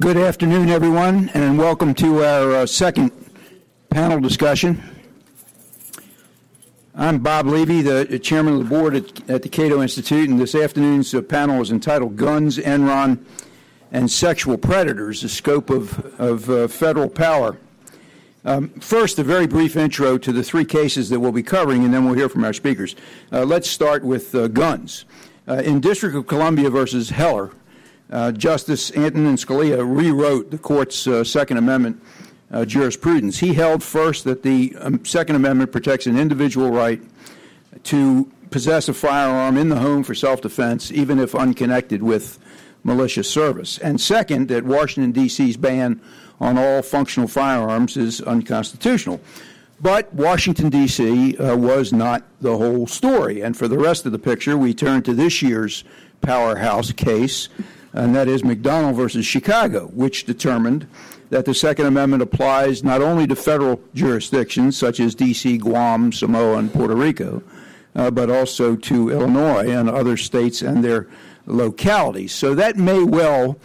Good afternoon, everyone, and welcome to our uh, second panel discussion. I'm Bob Levy, the chairman of the board at, at the Cato Institute, and this afternoon's uh, panel is entitled Guns, Enron, and Sexual Predators, the Scope of, of uh, Federal Power. Um, first, a very brief intro to the three cases that we'll be covering, and then we'll hear from our speakers. Uh, let's start with uh, guns. Uh, in District of Columbia versus Heller, uh, Justice Antonin Scalia rewrote the court's uh, Second Amendment uh, jurisprudence. He held first that the um, Second Amendment protects an individual right to possess a firearm in the home for self defense, even if unconnected with militia service. And second, that Washington, D.C.'s ban on all functional firearms is unconstitutional. But Washington, D.C. Uh, was not the whole story. And for the rest of the picture, we turn to this year's powerhouse case and that is McDonald versus Chicago, which determined that the Second Amendment applies not only to federal jurisdictions such as D.C., Guam, Samoa, and Puerto Rico, uh, but also to Illinois and other states and their localities. So that may well,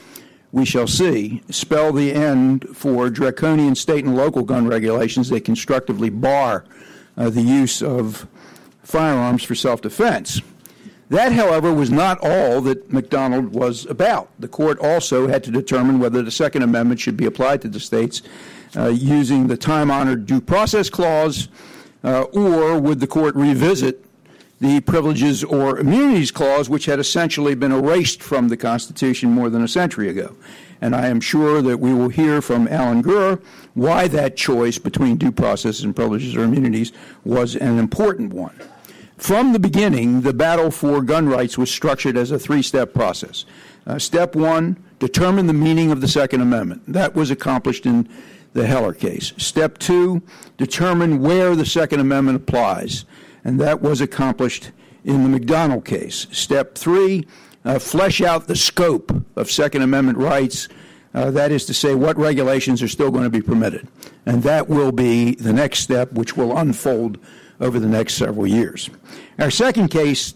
we shall see, spell the end for draconian state and local gun regulations that constructively bar uh, the use of firearms for self defense. That, however, was not all that McDonald was about. The court also had to determine whether the Second Amendment should be applied to the states uh, using the time honored due process clause, uh, or would the court revisit the privileges or immunities clause, which had essentially been erased from the Constitution more than a century ago. And I am sure that we will hear from Alan Gura why that choice between due process and privileges or immunities was an important one. From the beginning, the battle for gun rights was structured as a three step process. Uh, step one, determine the meaning of the Second Amendment. That was accomplished in the Heller case. Step two, determine where the Second Amendment applies. And that was accomplished in the McDonald case. Step three, uh, flesh out the scope of Second Amendment rights. Uh, that is to say, what regulations are still going to be permitted. And that will be the next step, which will unfold over the next several years. Our second case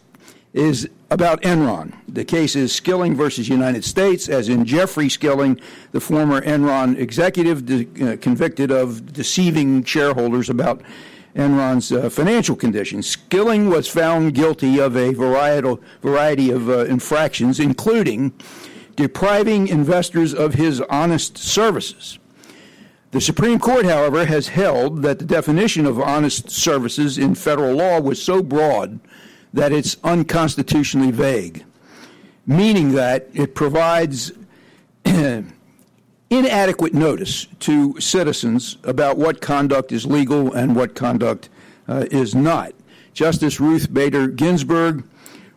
is about Enron. The case is Skilling versus United States, as in Jeffrey Skilling, the former Enron executive de- uh, convicted of deceiving shareholders about Enron's uh, financial conditions. Skilling was found guilty of a variety, variety of uh, infractions, including depriving investors of his honest services the Supreme Court, however, has held that the definition of honest services in federal law was so broad that it's unconstitutionally vague, meaning that it provides inadequate notice to citizens about what conduct is legal and what conduct uh, is not. Justice Ruth Bader Ginsburg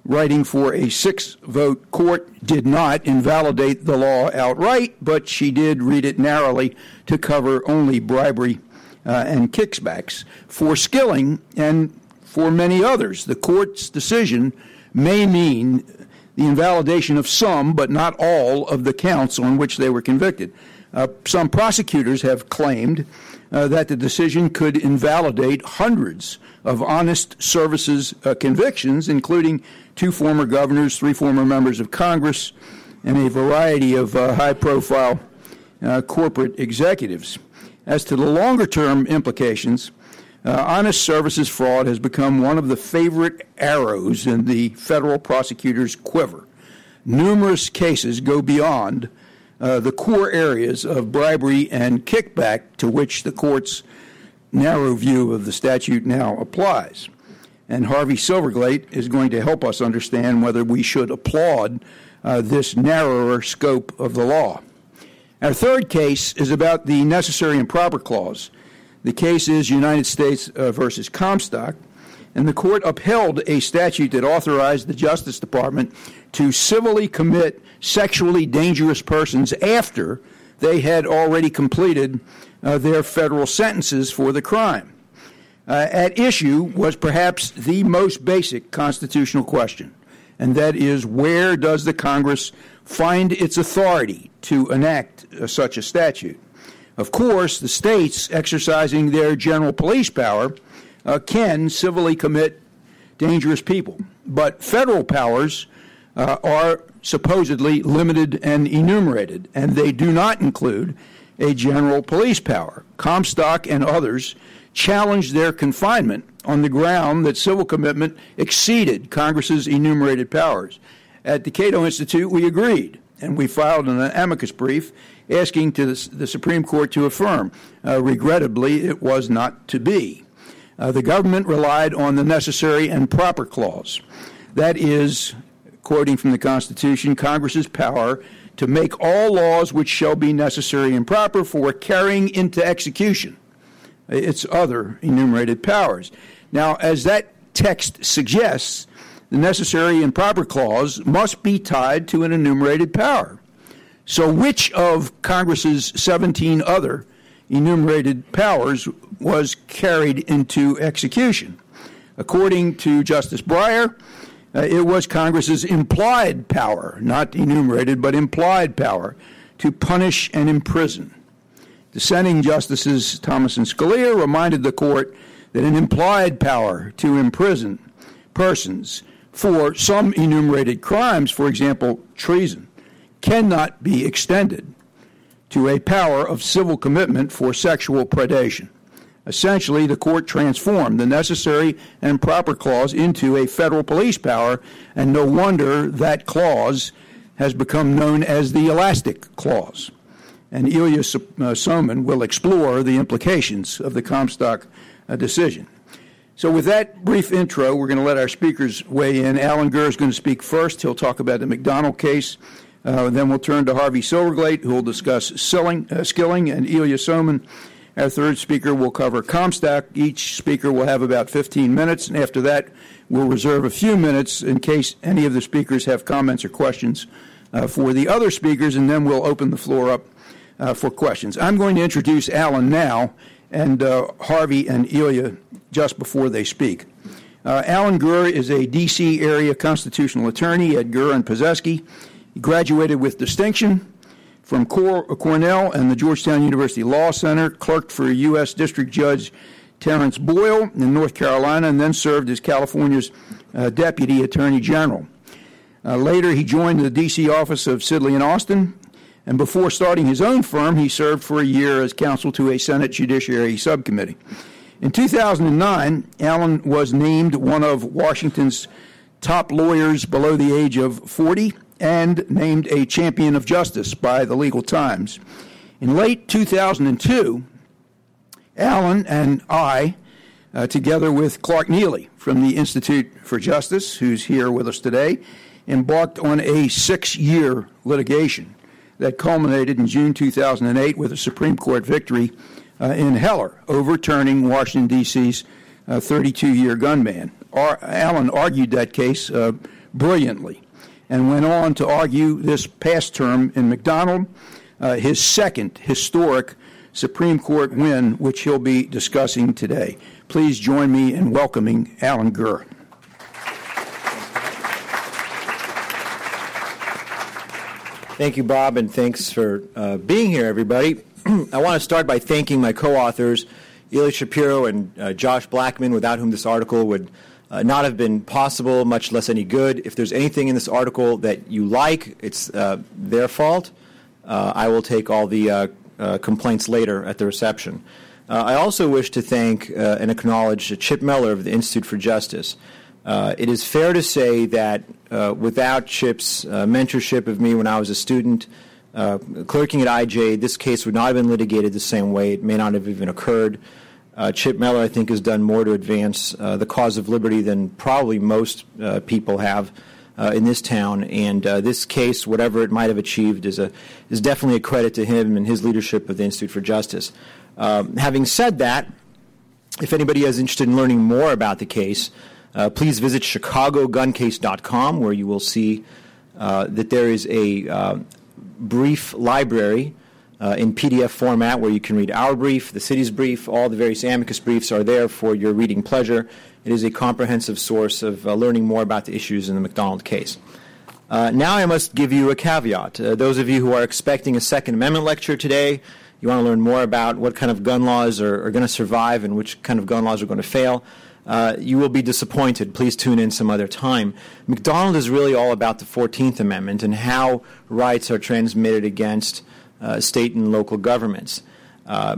writing for a six vote court, did not invalidate the law outright, but she did read it narrowly to cover only bribery uh, and kickbacks. For Skilling and for many others, the court's decision may mean the invalidation of some, but not all, of the counts on which they were convicted. Uh, some prosecutors have claimed uh, that the decision could invalidate hundreds of honest services uh, convictions, including two former governors, three former members of Congress, and a variety of uh, high profile uh, corporate executives. As to the longer term implications, uh, honest services fraud has become one of the favorite arrows in the federal prosecutor's quiver. Numerous cases go beyond uh, the core areas of bribery and kickback to which the court's narrow view of the statute now applies. And Harvey Silverglate is going to help us understand whether we should applaud uh, this narrower scope of the law. Our third case is about the necessary and proper clause. The case is United States uh, versus Comstock, and the court upheld a statute that authorized the Justice Department to civilly commit sexually dangerous persons after they had already completed uh, their federal sentences for the crime uh, at issue was perhaps the most basic constitutional question, and that is where does the Congress find its authority to enact uh, such a statute? Of course, the states exercising their general police power uh, can civilly commit dangerous people, but federal powers uh, are supposedly limited and enumerated, and they do not include a general police power. Comstock and others challenged their confinement on the ground that civil commitment exceeded Congress's enumerated powers. At the Cato Institute, we agreed, and we filed an amicus brief asking to the, Supreme Court to affirm. Uh, regrettably, it was not to be. Uh, the government relied on the necessary and proper clause. That is, quoting from the Constitution, Congress's power to make all laws which shall be necessary and proper for carrying into execution its other enumerated powers. Now, as that text suggests, the necessary and proper clause must be tied to an enumerated power. So, which of Congress's 17 other enumerated powers was carried into execution? According to Justice Breyer, uh, it was Congress's implied power, not enumerated, but implied power, to punish and imprison. Dissenting Justices Thomas and Scalia reminded the court that an implied power to imprison persons for some enumerated crimes, for example, treason, cannot be extended to a power of civil commitment for sexual predation. Essentially, the court transformed the necessary and proper clause into a federal police power, and no wonder that clause has become known as the elastic clause. And Ilya uh, Somin will explore the implications of the Comstock uh, decision. So, with that brief intro, we're going to let our speakers weigh in. Alan Gura is going to speak first. He'll talk about the McDonald case. Uh, then we'll turn to Harvey Silverglate, who will discuss uh, Skilling, and Ilya Somin our third speaker will cover Comstock. Each speaker will have about 15 minutes, and after that, we'll reserve a few minutes in case any of the speakers have comments or questions uh, for the other speakers, and then we'll open the floor up uh, for questions. I'm going to introduce Alan now and uh, Harvey and Ilya just before they speak. Uh, Alan Gura is a D.C. area constitutional attorney at Gura and Possessky. He graduated with distinction from Cornell and the Georgetown University Law Center, clerked for U.S. District Judge Terrence Boyle in North Carolina, and then served as California's uh, Deputy Attorney General. Uh, later, he joined the D.C. office of Sidley and Austin, and before starting his own firm, he served for a year as counsel to a Senate Judiciary Subcommittee. In 2009, Alan was named one of Washington's top lawyers below the age of 40 and named a champion of justice by the Legal Times. In late 2002, Alan and I, uh, together with Clark Neily from the Institute for Justice, who's here with us today, embarked on a six year litigation that culminated in June 2008 with a Supreme Court victory uh, in Heller, overturning Washington, D.C.'s 32 uh, year gun ban. Ar- Alan argued that case uh, brilliantly and went on to argue this past term in McDonald uh, his second historic Supreme Court win, which he'll be discussing today. Please join me in welcoming Alan Gura. Thank you, Bob, and thanks for uh, being here, everybody. I want to start by thanking my co authors, Ilya Shapiro and uh, Josh Blackman, without whom this article would uh, not have been possible, much less any good. If there's anything in this article that you like, it's uh, their fault. Uh, I will take all the uh, uh, complaints later at the reception. I also wish to thank and acknowledge Chip Mellor of the Institute for Justice. it is fair to say that without Chip's mentorship of me when I was a student, clerking at IJ, this case would not have been litigated the same way. It may not have even occurred. Uh, Chip Mellor, I think, has done more to advance uh, the cause of liberty than probably most uh, people have uh, in this town. And uh, this case, whatever it might have achieved, is, a, is definitely a credit to him and his leadership of the Institute for Justice. Um, having said that, if anybody is interested in learning more about the case, uh, please visit chicagoguncase.com, where you will see that there is a brief library uh, in PDF format where you can read our brief, the city's brief, all the various amicus briefs are there for your reading pleasure. It is a comprehensive source of uh, learning more about the issues in the McDonald case. Uh, now I must give you a caveat. Uh, those of you who are expecting a Second Amendment lecture today, you want to learn more about what kind of gun laws are, are going to survive and which kind of gun laws are going to fail. uh, you will be disappointed. Please tune in some other time. McDonald is really all about the 14th Amendment and how rights are transmitted against uh, state and local governments. Uh,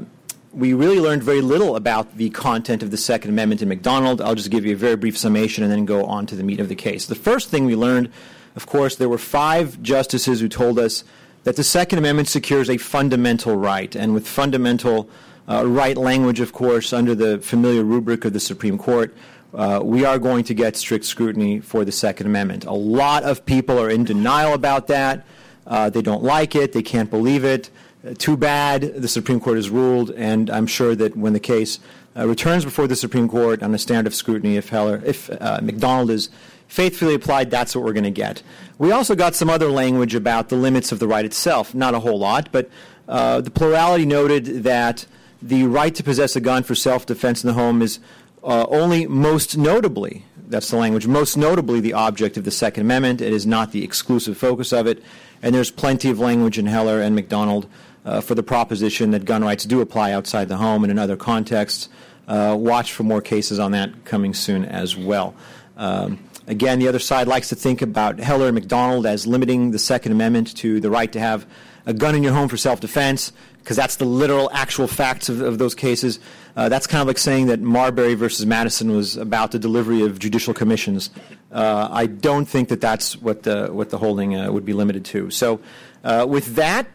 we really learned very little about the content of the Second Amendment in McDonald. I'll just give you a very brief summation and then go on to the meat of the case. The first thing we learned, of course, there were five justices who told us that the Second Amendment secures a fundamental right, and with fundamental uh, right language, of course, under the familiar rubric of the Supreme Court, uh, we are going to get strict scrutiny for the Second Amendment. A lot of people are in denial about that. Uh, they don't like it. They can't believe it. Uh, too bad the Supreme Court has ruled, and I'm sure that when the case uh, returns before the Supreme Court on a standard of scrutiny, if Heller, if uh, McDonald is faithfully applied, that's what we're going to get. We also got some other language about the limits of the right itself. Not a whole lot, but the plurality noted that the right to possess a gun for self defense in the home is uh, only most notably, that's the language, most notably the object of the Second Amendment. It is not the exclusive focus of it. And there's plenty of language in Heller and McDonald uh, for the proposition that gun rights do apply outside the home and in other contexts. Uh, watch for more cases on that coming soon as well. Um, again, the other side likes to think about Heller and McDonald as limiting the Second Amendment to the right to have a gun in your home for self defense because that's the literal, actual facts of, of those cases. Uh, that's kind of like saying that Marbury versus Madison was about the delivery of judicial commissions. Uh, I don't think that that's what the what the holding uh, would be limited to. So, uh, with that,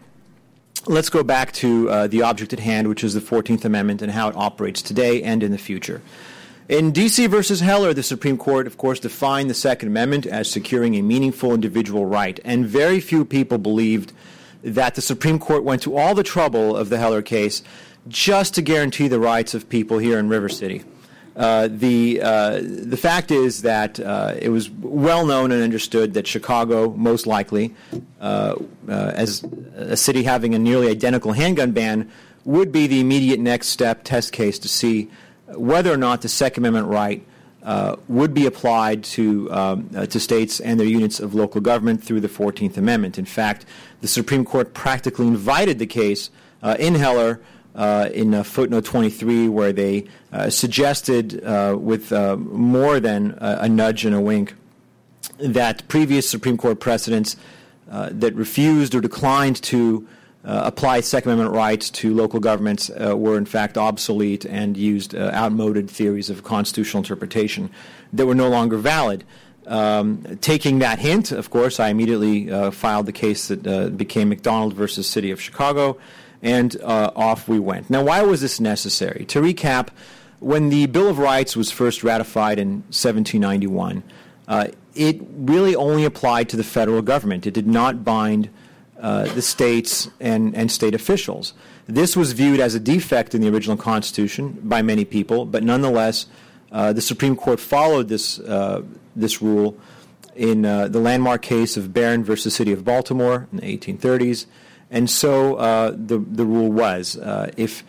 let's go back to uh, the object at hand, which is the Fourteenth Amendment and how it operates today and in the future. In D.C. versus Heller, the Supreme Court, of course, defined the Second Amendment as securing a meaningful individual right, and very few people believed that the Supreme Court went to all the trouble of the Heller case just to guarantee the rights of people here in River City. Uh, the uh, the fact is that uh, it was well known and understood that Chicago, most likely, uh, uh, as a city having a nearly identical handgun ban, would be the immediate next step test case to see whether or not the Second Amendment right uh, would be applied to, um, to states and their units of local government through the 14th Amendment. In fact, the Supreme Court practically invited the case in Heller uh, in uh, footnote 23, where they uh, suggested, with more than a nudge and a wink, that previous Supreme Court precedents that refused or declined to uh, apply Second Amendment rights to local governments uh, were in fact obsolete and used uh, outmoded theories of constitutional interpretation that were no longer valid. Um, taking that hint, of course, I immediately uh, filed the case that uh, became McDonald versus City of Chicago, and uh, off we went. Now, why was this necessary? To recap, when the Bill of Rights was first ratified in 1791, it really only applied to the federal government. It did not bind uh, the states and, and state officials. This was viewed as a defect in the original Constitution by many people, but nonetheless, uh, the Supreme Court followed this, uh, this rule in uh, the landmark case of Barron versus City of Baltimore in the 1830s. And so uh, the, the rule was if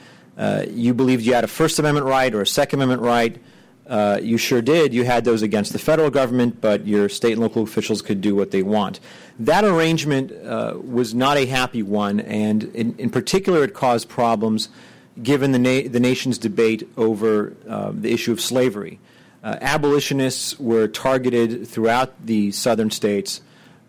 you believed you had a First Amendment right or a Second Amendment right, uh, you sure did. You had those against the federal government, but your state and local officials could do what they want. That arrangement uh, was not a happy one, and in, in particular, it caused problems given the, na- the nation's debate over uh, the issue of slavery. Uh, abolitionists were targeted throughout the southern states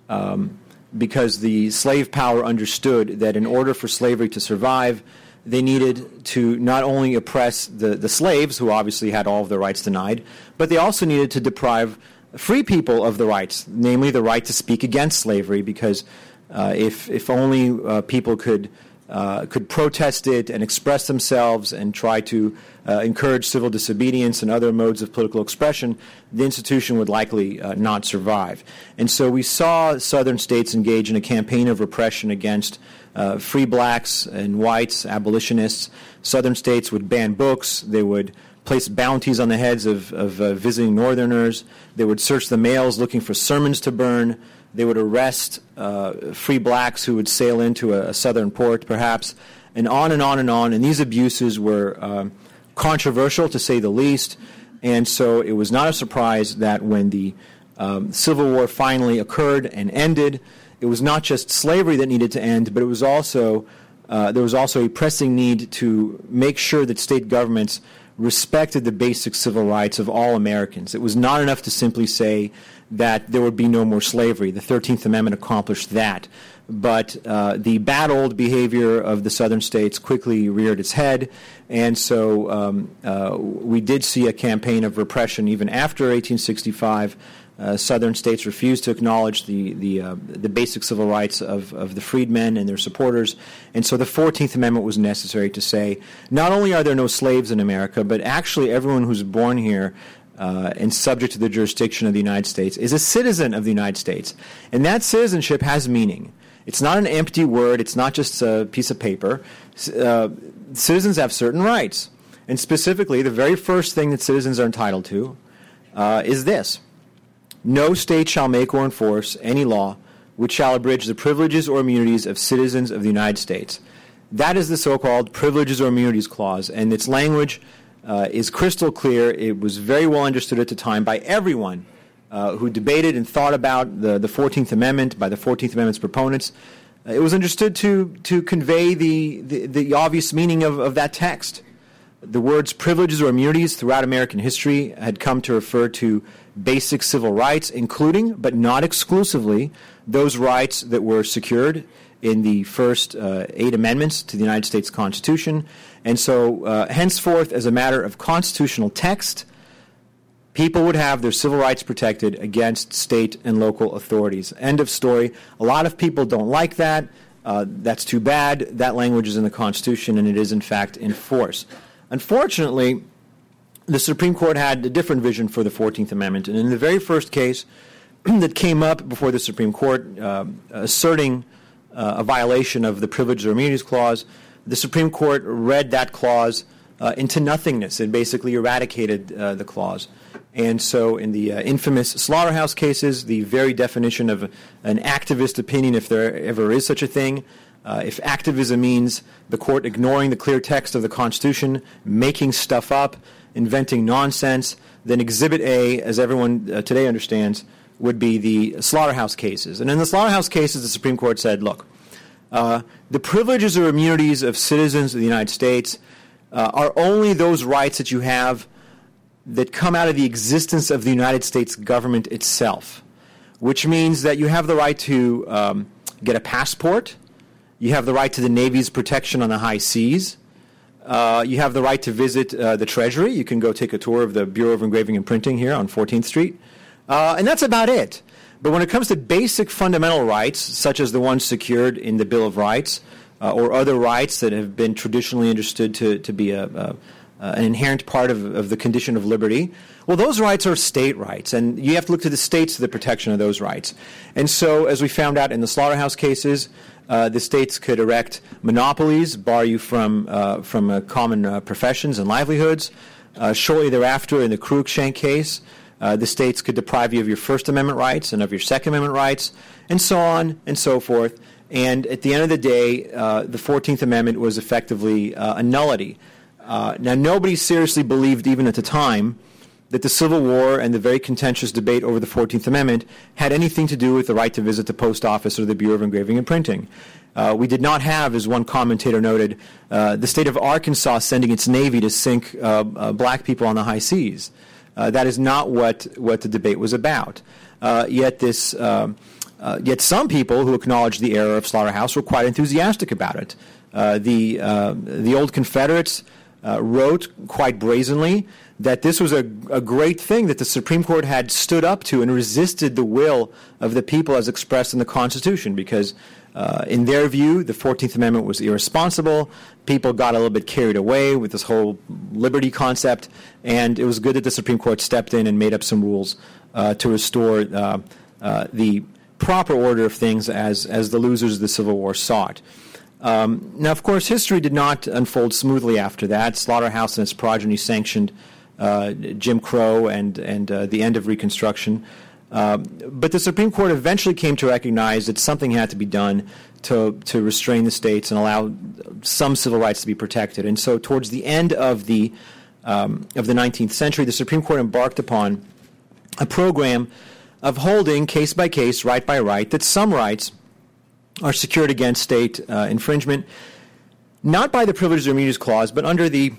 um, because the slave power understood that in order for slavery to survive, they needed to not only oppress the, the slaves, who obviously had all of their rights denied, but they also needed to deprive free people of the rights, namely the right to speak against slavery, because uh, if, if only uh, people could, uh, could protest it and express themselves and try to uh, encourage civil disobedience and other modes of political expression, the institution would likely uh, not survive. And so we saw southern states engage in a campaign of repression against uh, free blacks and whites, abolitionists. Southern states would ban books. They would place bounties on the heads of, of uh, visiting Northerners. They would search the mails looking for sermons to burn. They would arrest uh, free blacks who would sail into a, a, southern port, perhaps, and on and on and on. And these abuses were um, controversial, to say the least. And so it was not a surprise that when the um, Civil War finally occurred and ended, it was not just slavery that needed to end, but it was also uh, there was also a pressing need to make sure that state governments respected the basic civil rights of all Americans. It was not enough to simply say that there would be no more slavery. The 13th Amendment accomplished that. But uh, the bad old behavior of the southern states quickly reared its head, and so um, uh, we did see a campaign of repression even after 1865. Uh, southern states refused to acknowledge the the, uh, the basic civil rights of, of the freedmen and their supporters, and so the Fourteenth Amendment was necessary to say not only are there no slaves in America, but actually everyone who's born here uh, and subject to the jurisdiction of the United States is a citizen of the United States, and that citizenship has meaning. It's not an empty word. It's not just a piece of paper. Uh, citizens have certain rights, and specifically, the very first thing that citizens are entitled to uh, is this no state shall make or enforce any law which shall abridge the privileges or immunities of citizens of the United States. That is the so called Privileges or Immunities Clause, and its language uh, is crystal clear. It was very well understood at the time by everyone uh, who debated and thought about the, the 14th Amendment, by the 14th Amendment's proponents. Uh, it was understood to, to convey the, the, the obvious meaning of, of that text. The words privileges or immunities throughout American history had come to refer to basic civil rights, including, but not exclusively, those rights that were secured in the first uh, eight amendments to the United States Constitution. And so, uh, henceforth, as a matter of constitutional text, people would have their civil rights protected against state and local authorities. End of story. A lot of people don't like that. Uh, that's too bad. That language is in the Constitution, and it is, in fact, in force. Unfortunately, the Supreme Court had a different vision for the 14th Amendment. And in the very first case that came up before the Supreme Court uh, asserting uh, a violation of the Privileges or Immunities Clause, the Supreme Court read that clause uh, into nothingness. and basically eradicated uh, the clause. And so, in the uh, infamous slaughterhouse cases, the very definition of an activist opinion, if there ever is such a thing, uh, if activism means the court ignoring the clear text of the Constitution, making stuff up, inventing nonsense, then Exhibit A, as everyone uh, today understands, would be the slaughterhouse cases. And in the slaughterhouse cases, the Supreme Court said, look, uh, the privileges or immunities of citizens of the United States uh, are only those rights that you have that come out of the existence of the United States government itself, which means that you have the right to um, get a passport, you have the right to the Navy's protection on the high seas, uh, you have the right to visit uh, the Treasury. You can go take a tour of the Bureau of Engraving and Printing here on 14th Street. Uh, and that's about it. But when it comes to basic fundamental rights, such as the ones secured in the Bill of Rights, uh, or other rights that have been traditionally understood to, to be a, a an inherent part of, of the condition of liberty, well, those rights are state rights, and you have to look to the states for the protection of those rights. And so, as we found out in the slaughterhouse cases, uh, the states could erect monopolies, bar you from, uh, from uh, common uh, professions and livelihoods. Uh, shortly thereafter, in the Cruikshank case, uh, the states could deprive you of your First Amendment rights and of your Second Amendment rights, and so on and so forth. And at the end of the day, the 14th Amendment was effectively a nullity. now, nobody seriously believed, even at the time, that the Civil War and the very contentious debate over the 14th Amendment had anything to do with the right to visit the post office or the Bureau of Engraving and Printing. Uh, we did not have, as one commentator noted, uh, the state of Arkansas sending its Navy to sink uh, uh black people on the high seas. Uh, that is not what, what the debate was about. Uh, yet, this, um, yet some people who acknowledged the error of Slaughterhouse were quite enthusiastic about it. the, the old Confederates wrote quite brazenly that this was a, a great thing that the Supreme Court had stood up to and resisted the will of the people as expressed in the Constitution because, uh, in their view, the 14th Amendment was irresponsible. People got a little bit carried away with this whole liberty concept, and it was good that the Supreme Court stepped in and made up some rules uh, to restore uh, uh the proper order of things as, as the losers of the Civil War sought. Um, now, of course, history did not unfold smoothly after that. Slaughterhouse and its progeny sanctioned uh, Jim Crow and, and uh, the end of Reconstruction. Uh, but the Supreme Court eventually came to recognize that something had to be done to, to restrain the states and allow some civil rights to be protected. And so, towards the end of the, um, of the 19th century, the Supreme Court embarked upon a program of holding case by case, right by right, that some rights are secured against state uh, infringement, not by the Privileges or Immunities Clause, but under the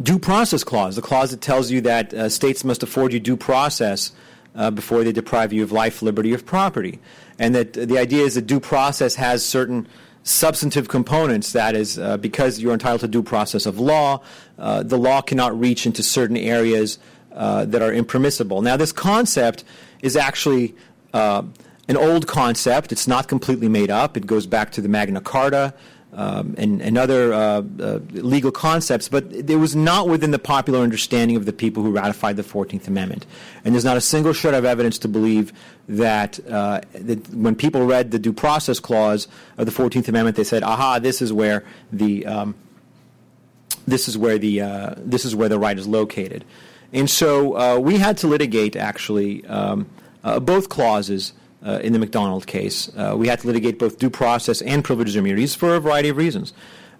due process clause, the clause that tells you that uh, states must afford you due process uh, before they deprive you of life, liberty, or property. And that the idea is that due process has certain substantive components. That is, uh, because you're entitled to due process of law, uh, the law cannot reach into certain areas uh, that are impermissible. Now, this concept is actually uh, an old concept. It's not completely made up. It goes back to the Magna Carta um, and, and, other uh, uh, legal concepts, but it was not within the popular understanding of the people who ratified the 14th Amendment. And there's not a single shred of evidence to believe that, uh, that when people read the Due Process Clause of the 14th Amendment, they said, aha, this is where the, um, this is where the, uh, this is where the right is located. And so uh, we had to litigate, actually, um, uh, both clauses uh, in the McDonald case. Uh, we had to litigate both due process and privileges immunities for a variety of reasons.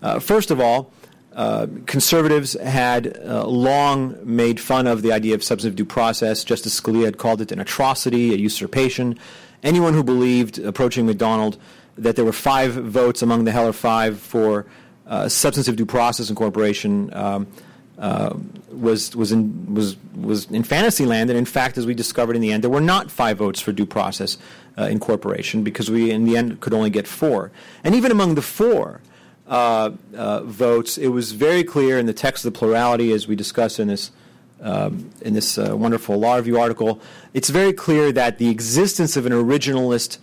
Uh, first of all, uh, conservatives had uh, long made fun of the idea of substantive due process. Justice Scalia had called it an atrocity, a usurpation. Anyone who believed, approaching McDonald, that there were five votes among the Heller Five for uh, substantive due process incorporation um, uh, was was in was was in fantasy land, and in fact, as we discovered in the end, there were not five votes for due process uh, incorporation because we, in the end, could only get four. And even among the four uh, uh votes, it was very clear in the text of the plurality, as we discussed in this. Um, in this uh, wonderful law review article, it's very clear that the existence of an originalist,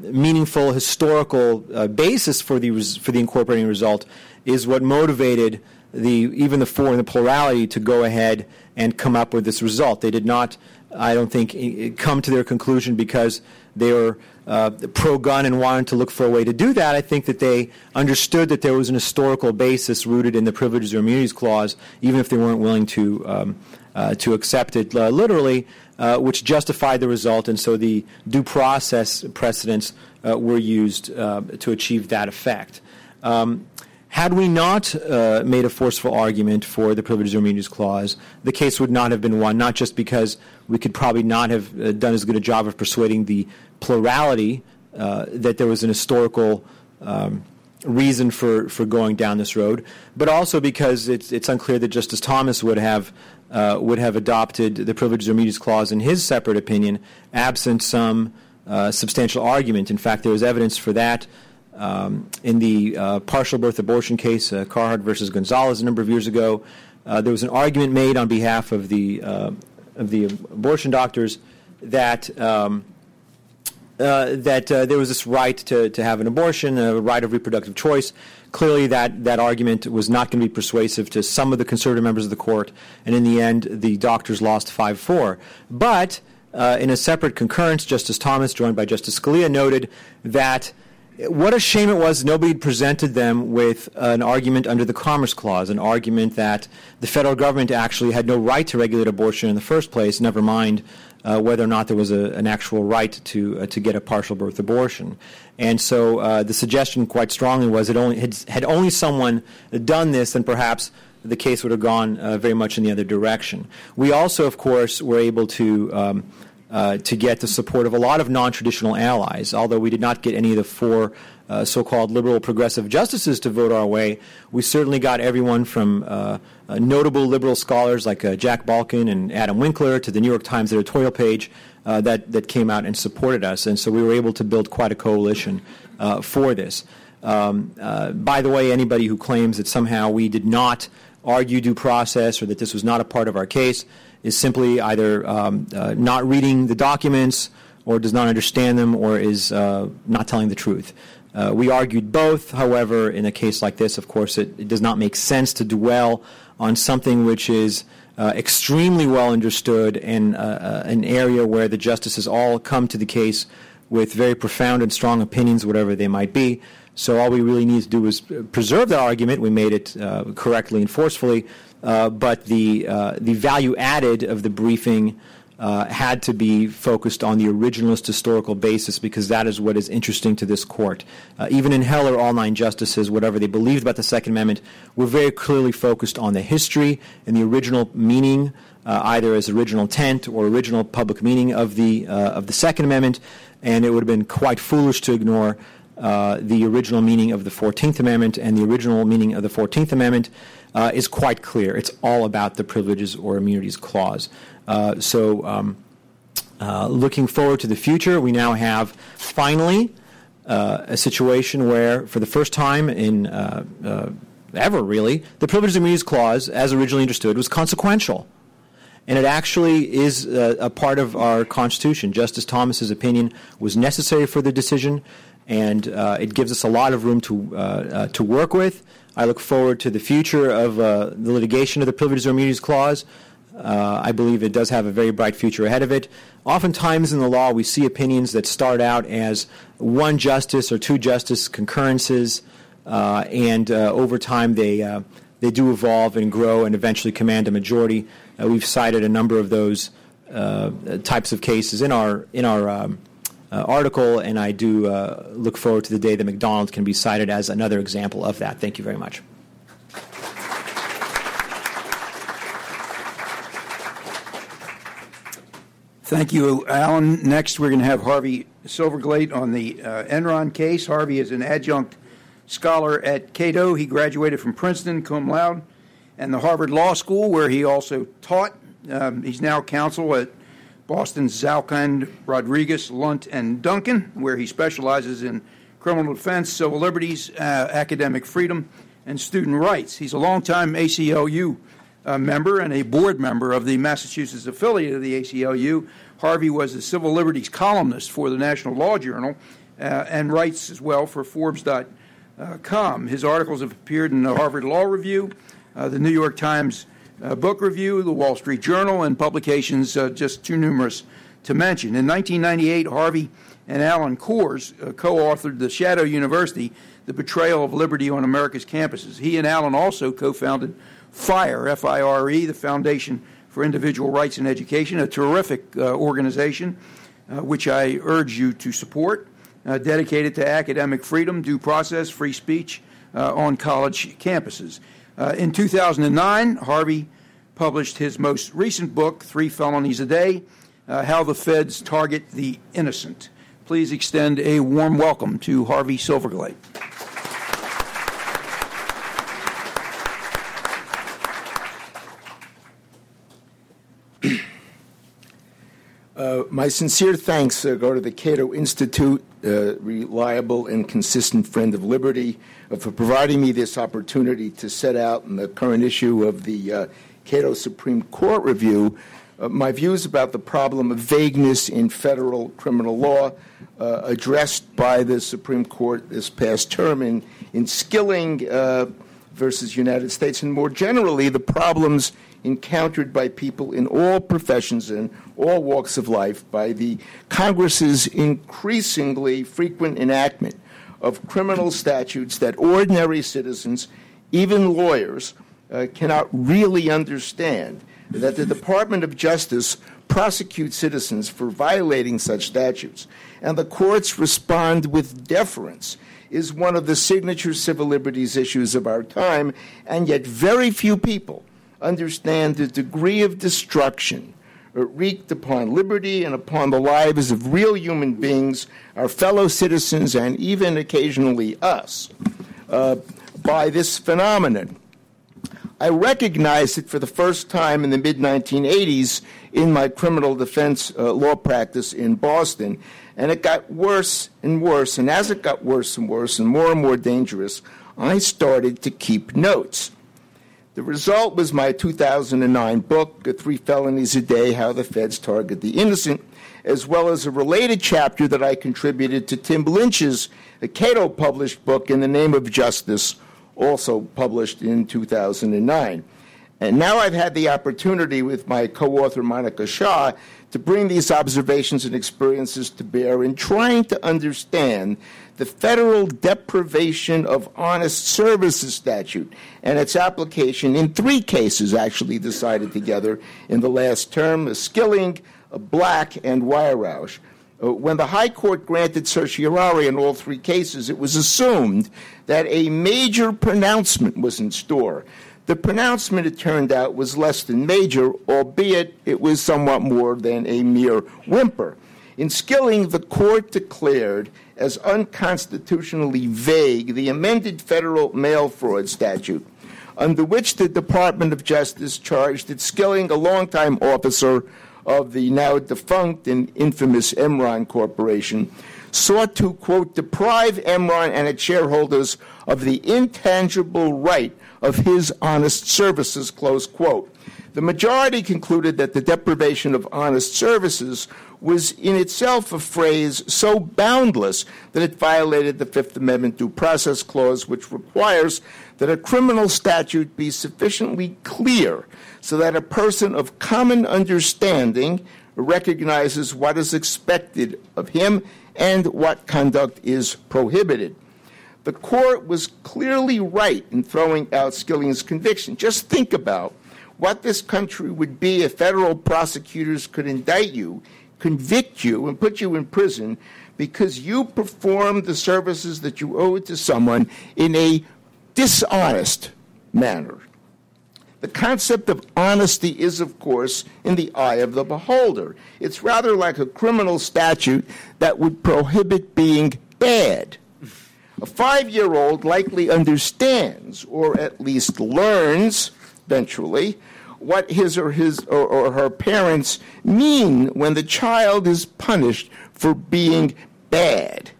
meaningful historical basis for the res- for the incorporating result is what motivated the even the four in the plurality to go ahead and come up with this result. They did not, I don't think, come to their conclusion because they were uh, pro-gun and wanted to look for a way to do that. I think that they understood that there was an historical basis rooted in the Privileges or Immunities Clause, even if they weren't willing to um, uh, to accept it uh, literally, uh, which justified the result, and so the due process precedents uh, were used uh, to achieve that effect. Um, had we not uh, made a forceful argument for the Privileges or Immunities Clause, the case would not have been won, not just because we could probably not have uh, done as good a job of persuading the plurality uh, that there was an historical um, reason for, for going down this road, but also because it's, it's unclear that Justice Thomas would have, uh, would have adopted the Privileges or Immunities Clause in his separate opinion, absent some uh, substantial argument. In fact, there was evidence for that um, in the uh, partial birth abortion case, uh, Carhart versus Gonzales, a number of years ago, uh, there was an argument made on behalf of the uh, of the abortion doctors that um, uh, that uh, there was this right to, to have an abortion, a right of reproductive choice. Clearly, that, that argument was not going to be persuasive to some of the conservative members of the court, and in the end, the doctors lost 5 4. But in a separate concurrence, Justice Thomas, joined by Justice Scalia, noted that what a shame it was nobody presented them with an argument under the Commerce Clause, an argument that the federal government actually had no right to regulate abortion in the first place, never mind uh, whether or not there was a, an actual right to, uh, to get a partial birth abortion. And so uh, the suggestion quite strongly was that only, had, had, only someone done this, then perhaps the case would have gone uh, very much in the other direction. We also, of course, were able to. Um, uh, to get the support of a lot of non-traditional allies. Although we did not get any of the four uh, so-called liberal progressive justices to vote our way, we certainly got everyone from uh, uh notable liberal scholars like uh, Jack Balkin and Adam Winkler to the New York Times editorial page that that came out and supported us, and so we were able to build quite a coalition for this. Um, by the way, anybody who claims that somehow we did not argue due process or that this was not a part of our case is simply either um, uh, not reading the documents or does not understand them or is uh, not telling the truth. Uh, we argued both. However, in a case like this, of course, it, it does not make sense to dwell on something which is uh, extremely well understood and uh, uh, an area where the justices all come to the case with very profound and strong opinions, whatever they might be. So all we really need to do is preserve that argument. We made it correctly and forcefully uh, but the, uh, the value added of the briefing uh, had to be focused on the originalist historical basis because that is what is interesting to this court. Uh, even in Heller, all nine justices, whatever they believed about the Second Amendment, were very clearly focused on the history and the original meaning, uh, either as original intent or original public meaning of the, of the Second Amendment. And it would have been quite foolish to ignore the original meaning of the 14th Amendment, and the original meaning of the 14th Amendment uh, is quite clear. It's all about the Privileges or Immunities Clause. Uh, so, um, uh, looking forward to the future, we now have finally uh, a situation where, for the first time in ever really, the Privileges and Immunities Clause, as originally understood, was consequential. And it actually is a, a part of our Constitution. Justice Thomas's opinion was necessary for the decision, and uh, it gives us a lot of room to, uh, uh, to work with. I look forward to the future of uh, the litigation of the Privileges or Immunities Clause. Uh, I believe it does have a very bright future ahead of it. Oftentimes in the law, we see opinions that start out as one justice or two justice concurrences uh, and uh, over time they uh, they do evolve and grow and eventually command a majority. we've cited a number of those types of cases in our in our um, article, and I do look forward to the day that McDonald can be cited as another example of that. Thank you very much. Thank you, Alan. Next, we're going to have Harvey Silverglate on the uh, Enron case. Harvey is an adjunct scholar at Cato. He graduated from Princeton, cum laude, and the Harvard Law School, where he also taught. Um, he's now counsel at Boston's Zalkind, Rodriguez, Lunt, and Duncan, where he specializes in criminal defense, civil liberties, uh, academic freedom, and student rights. He's a longtime ACLU uh, member and a board member of the Massachusetts affiliate of the ACLU. Harvey was a civil liberties columnist for the National Law Journal uh, and writes as well for Forbes.com uh. His articles have appeared in the Harvard Law Review, uh, the New York Times uh, Book Review, the Wall Street Journal, and publications uh, just too numerous to mention. In 1998, Harvey and Alan Kors uh, co authored The Shadow University The Betrayal of Liberty on America's Campuses. He and Alan also co founded FIRE, F I R E, the Foundation for Individual Rights in Education, a terrific uh, organization which I urge you to support uh, dedicated to academic freedom, due process, free speech uh, on college campuses. Uh, in 2009, Harvey published his most recent book, Three Felonies a Day uh, How the Feds Target the Innocent. Please extend a warm welcome to Harvey Silverglate. Uh, my sincere thanks uh, go to the Cato Institute, uh, reliable and consistent friend of liberty, Uh, for providing me this opportunity to set out in the current issue of the uh, Cato Supreme Court Review uh, my views about the problem of vagueness in federal criminal law uh, addressed by the Supreme Court this past term in, in Skilling versus United States, and more generally, the problems encountered by people in all professions and all walks of life by the Congress's increasingly frequent enactment of criminal statutes that ordinary citizens, even lawyers, uh, cannot really understand. That the Department of Justice prosecutes citizens for violating such statutes, and the courts respond with deference is one of the signature civil liberties issues of our time, and yet very few people understand the degree of destruction wreaked upon liberty and upon the lives of real human beings, our fellow citizens, and even occasionally us, uh, by this phenomenon. I recognized it for the first time in the mid 1980s in my criminal defense uh, law practice in Boston, and it got worse and worse. And as it got worse and worse and more and more dangerous, I started to keep notes. The result was my 2009 book, Three Felonies a Day How the Feds Target the Innocent, as well as a related chapter that I contributed to Tim Lynch's Cato published book, In the Name of Justice, also published in 2009. And now I've had the opportunity with my co author, Monica Shaw, to bring these observations and experiences to bear in trying to understand the federal deprivation of honest services statute and its application in three cases actually decided together in the last term Skilling, Black, and Weyhrauch. Uh, when the High Court granted certiorari in all three cases, it was assumed that a major pronouncement was in store. The pronouncement, it turned out, was less than major, albeit it was somewhat more than a mere whimper. In Skilling, the court declared as unconstitutionally vague the amended federal mail fraud statute, under which the Department of Justice charged that Skilling, a longtime officer of the now defunct and infamous Enron Corporation, sought to, quote, deprive Enron and its shareholders of the intangible right of his honest services, close quote. The majority concluded that the deprivation of honest services was in itself a phrase so boundless that it violated the Fifth Amendment due process clause, which requires that a criminal statute be sufficiently clear so that a person of common understanding recognizes what is expected of him and what conduct is prohibited. The court was clearly right in throwing out Skilling's conviction. Just think about what this country would be if federal prosecutors could indict you, convict you, and put you in prison because you performed the services that you owed to someone in a dishonest manner. The concept of honesty is, of course, in the eye of the beholder. It's rather like a criminal statute that would prohibit being bad. A five year old likely understands, or at least learns eventually, what his or his or, or her parents mean when the child is punished for being bad.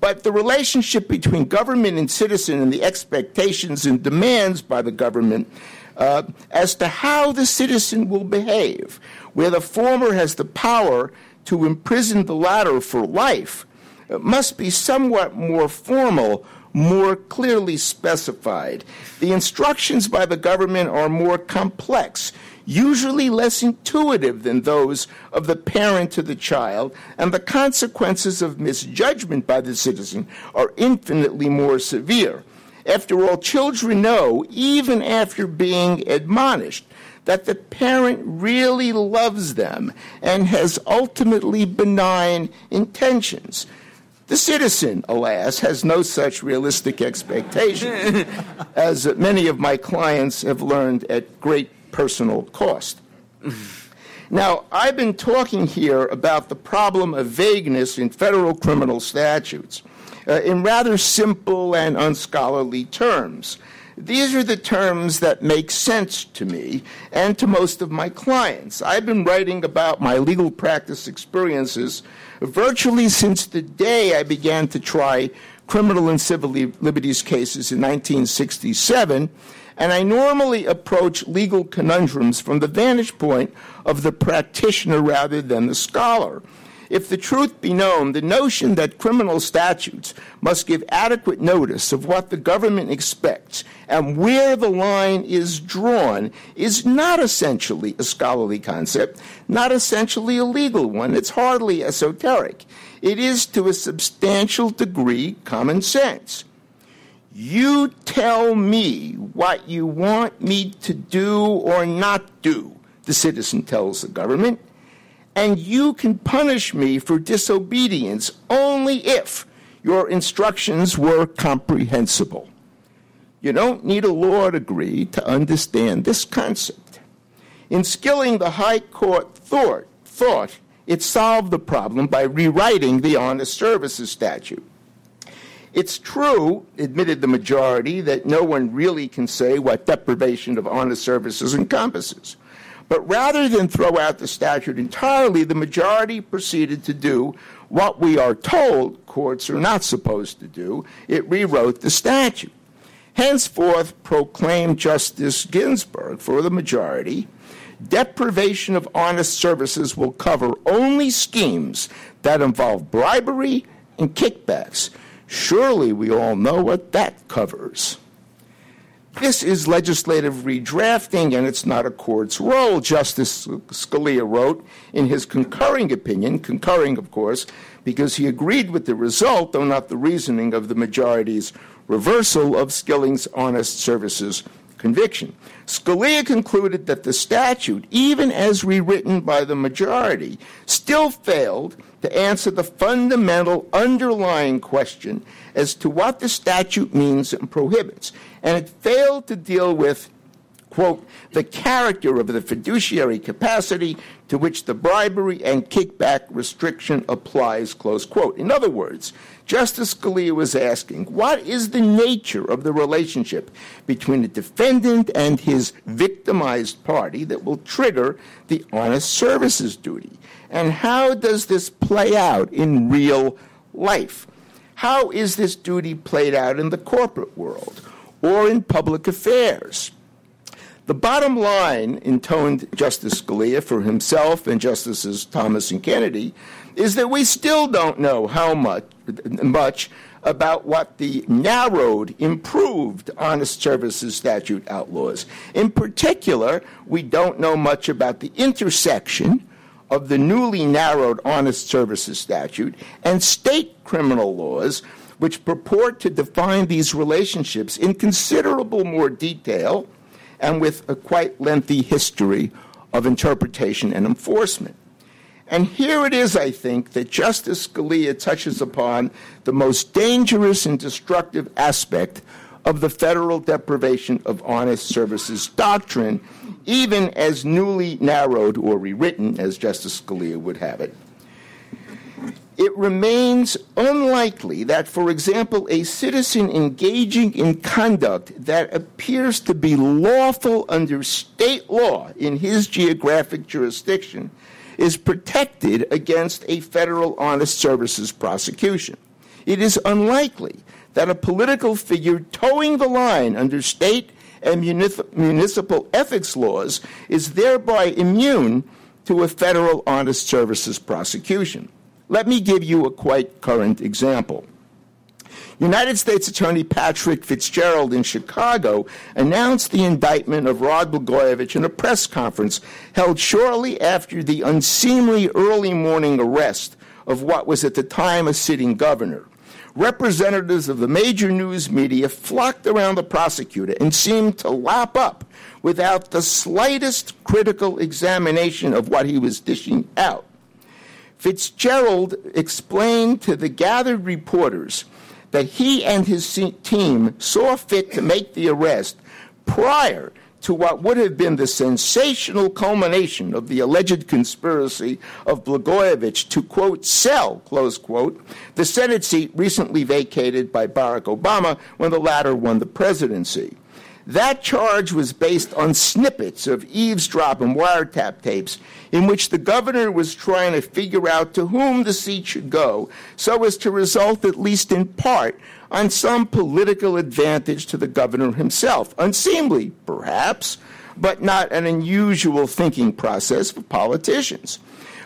But the relationship between government and citizen and the expectations and demands by the government uh, as to how the citizen will behave, where the former has the power to imprison the latter for life, must be somewhat more formal more clearly specified. The instructions by the government are more complex, usually less intuitive than those of the parent to the child, and the consequences of misjudgment by the citizen are infinitely more severe. After all, children know, even after being admonished, that the parent really loves them and has ultimately benign intentions. The citizen, alas, has no such realistic expectation, as many of my clients have learned at great personal cost. Now, I've been talking here about the problem of vagueness in federal criminal statutes uh, in rather simple and unscholarly terms. These are the terms that make sense to me and to most of my clients. I've been writing about my legal practice experiences virtually since the day I began to try criminal and civil liberties cases in 1967, and I normally approach legal conundrums from the vantage point of the practitioner rather than the scholar. If the truth be known, the notion that criminal statutes must give adequate notice of what the government expects and where the line is drawn is not essentially a scholarly concept, not essentially a legal one. It's hardly esoteric. It is to a substantial degree common sense. You tell me what you want me to do or not do, the citizen tells the government and you can punish me for disobedience only if your instructions were comprehensible. You don't need a law degree to understand this concept. In Skilling, the High Court thought, thought it solved the problem by rewriting the Honest Services Statute. It's true, admitted the majority, that no one really can say what deprivation of honest services encompasses. But rather than throw out the statute entirely, the majority proceeded to do what we are told courts are not supposed to do. It rewrote the statute. Henceforth, proclaimed Justice Ginsburg for the majority, deprivation of honest services will cover only schemes that involve bribery and kickbacks. Surely we all know what that covers. This is legislative redrafting, and it's not a court's role, Justice Scalia wrote in his concurring opinion, concurring, of course, because he agreed with the result, though not the reasoning of the majority's reversal of Skilling's honest services conviction. Scalia concluded that the statute, even as rewritten by the majority, still failed to answer the fundamental underlying question as to what the statute means and prohibits. And it failed to deal with quote, the character of the fiduciary capacity to which the bribery and kickback restriction applies, close quote. In other words, Justice Scalia was asking, what is the nature of the relationship between the defendant and his victimized party that will trigger the honest services duty? And how does this play out in real life? How is this duty played out in the corporate world or in public affairs? The bottom line, intoned Justice Scalia for himself and Justices Thomas and Kennedy, is that we still don't know how much, much about what the narrowed, improved honest services statute outlaws. In particular, we don't know much about the intersection of the newly narrowed honest services statute and state criminal laws, which purport to define these relationships in considerable more detail and with a quite lengthy history of interpretation and enforcement. And here it is, I think, that Justice Scalia touches upon the most dangerous and destructive aspect of the federal deprivation of honest services doctrine, even as newly narrowed or rewritten, as Justice Scalia would have it it remains unlikely that, for example, a citizen engaging in conduct that appears to be lawful under state law in his geographic jurisdiction is protected against a federal honest services prosecution. It is unlikely that a political figure toeing the line under state and municipal ethics laws is thereby immune to a federal honest services prosecution. Let me give you a quite current example. United States Attorney Patrick Fitzgerald in Chicago announced the indictment of Rod Blagojevich in a press conference held shortly after the unseemly early morning arrest of what was at the time a sitting governor. Representatives of the major news media flocked around the prosecutor and seemed to lap up without the slightest critical examination of what he was dishing out. Fitzgerald explained to the gathered reporters that he and his team saw fit to make the arrest prior to what would have been the sensational culmination of the alleged conspiracy of Blagojevich to, quote, sell, close quote, the Senate seat recently vacated by Barack Obama when the latter won the presidency. That charge was based on snippets of eavesdrop and wiretap tapes in which the governor was trying to figure out to whom the seat should go so as to result, at least in part, on some political advantage to the governor himself. Unseemly, perhaps, but not an unusual thinking process for politicians.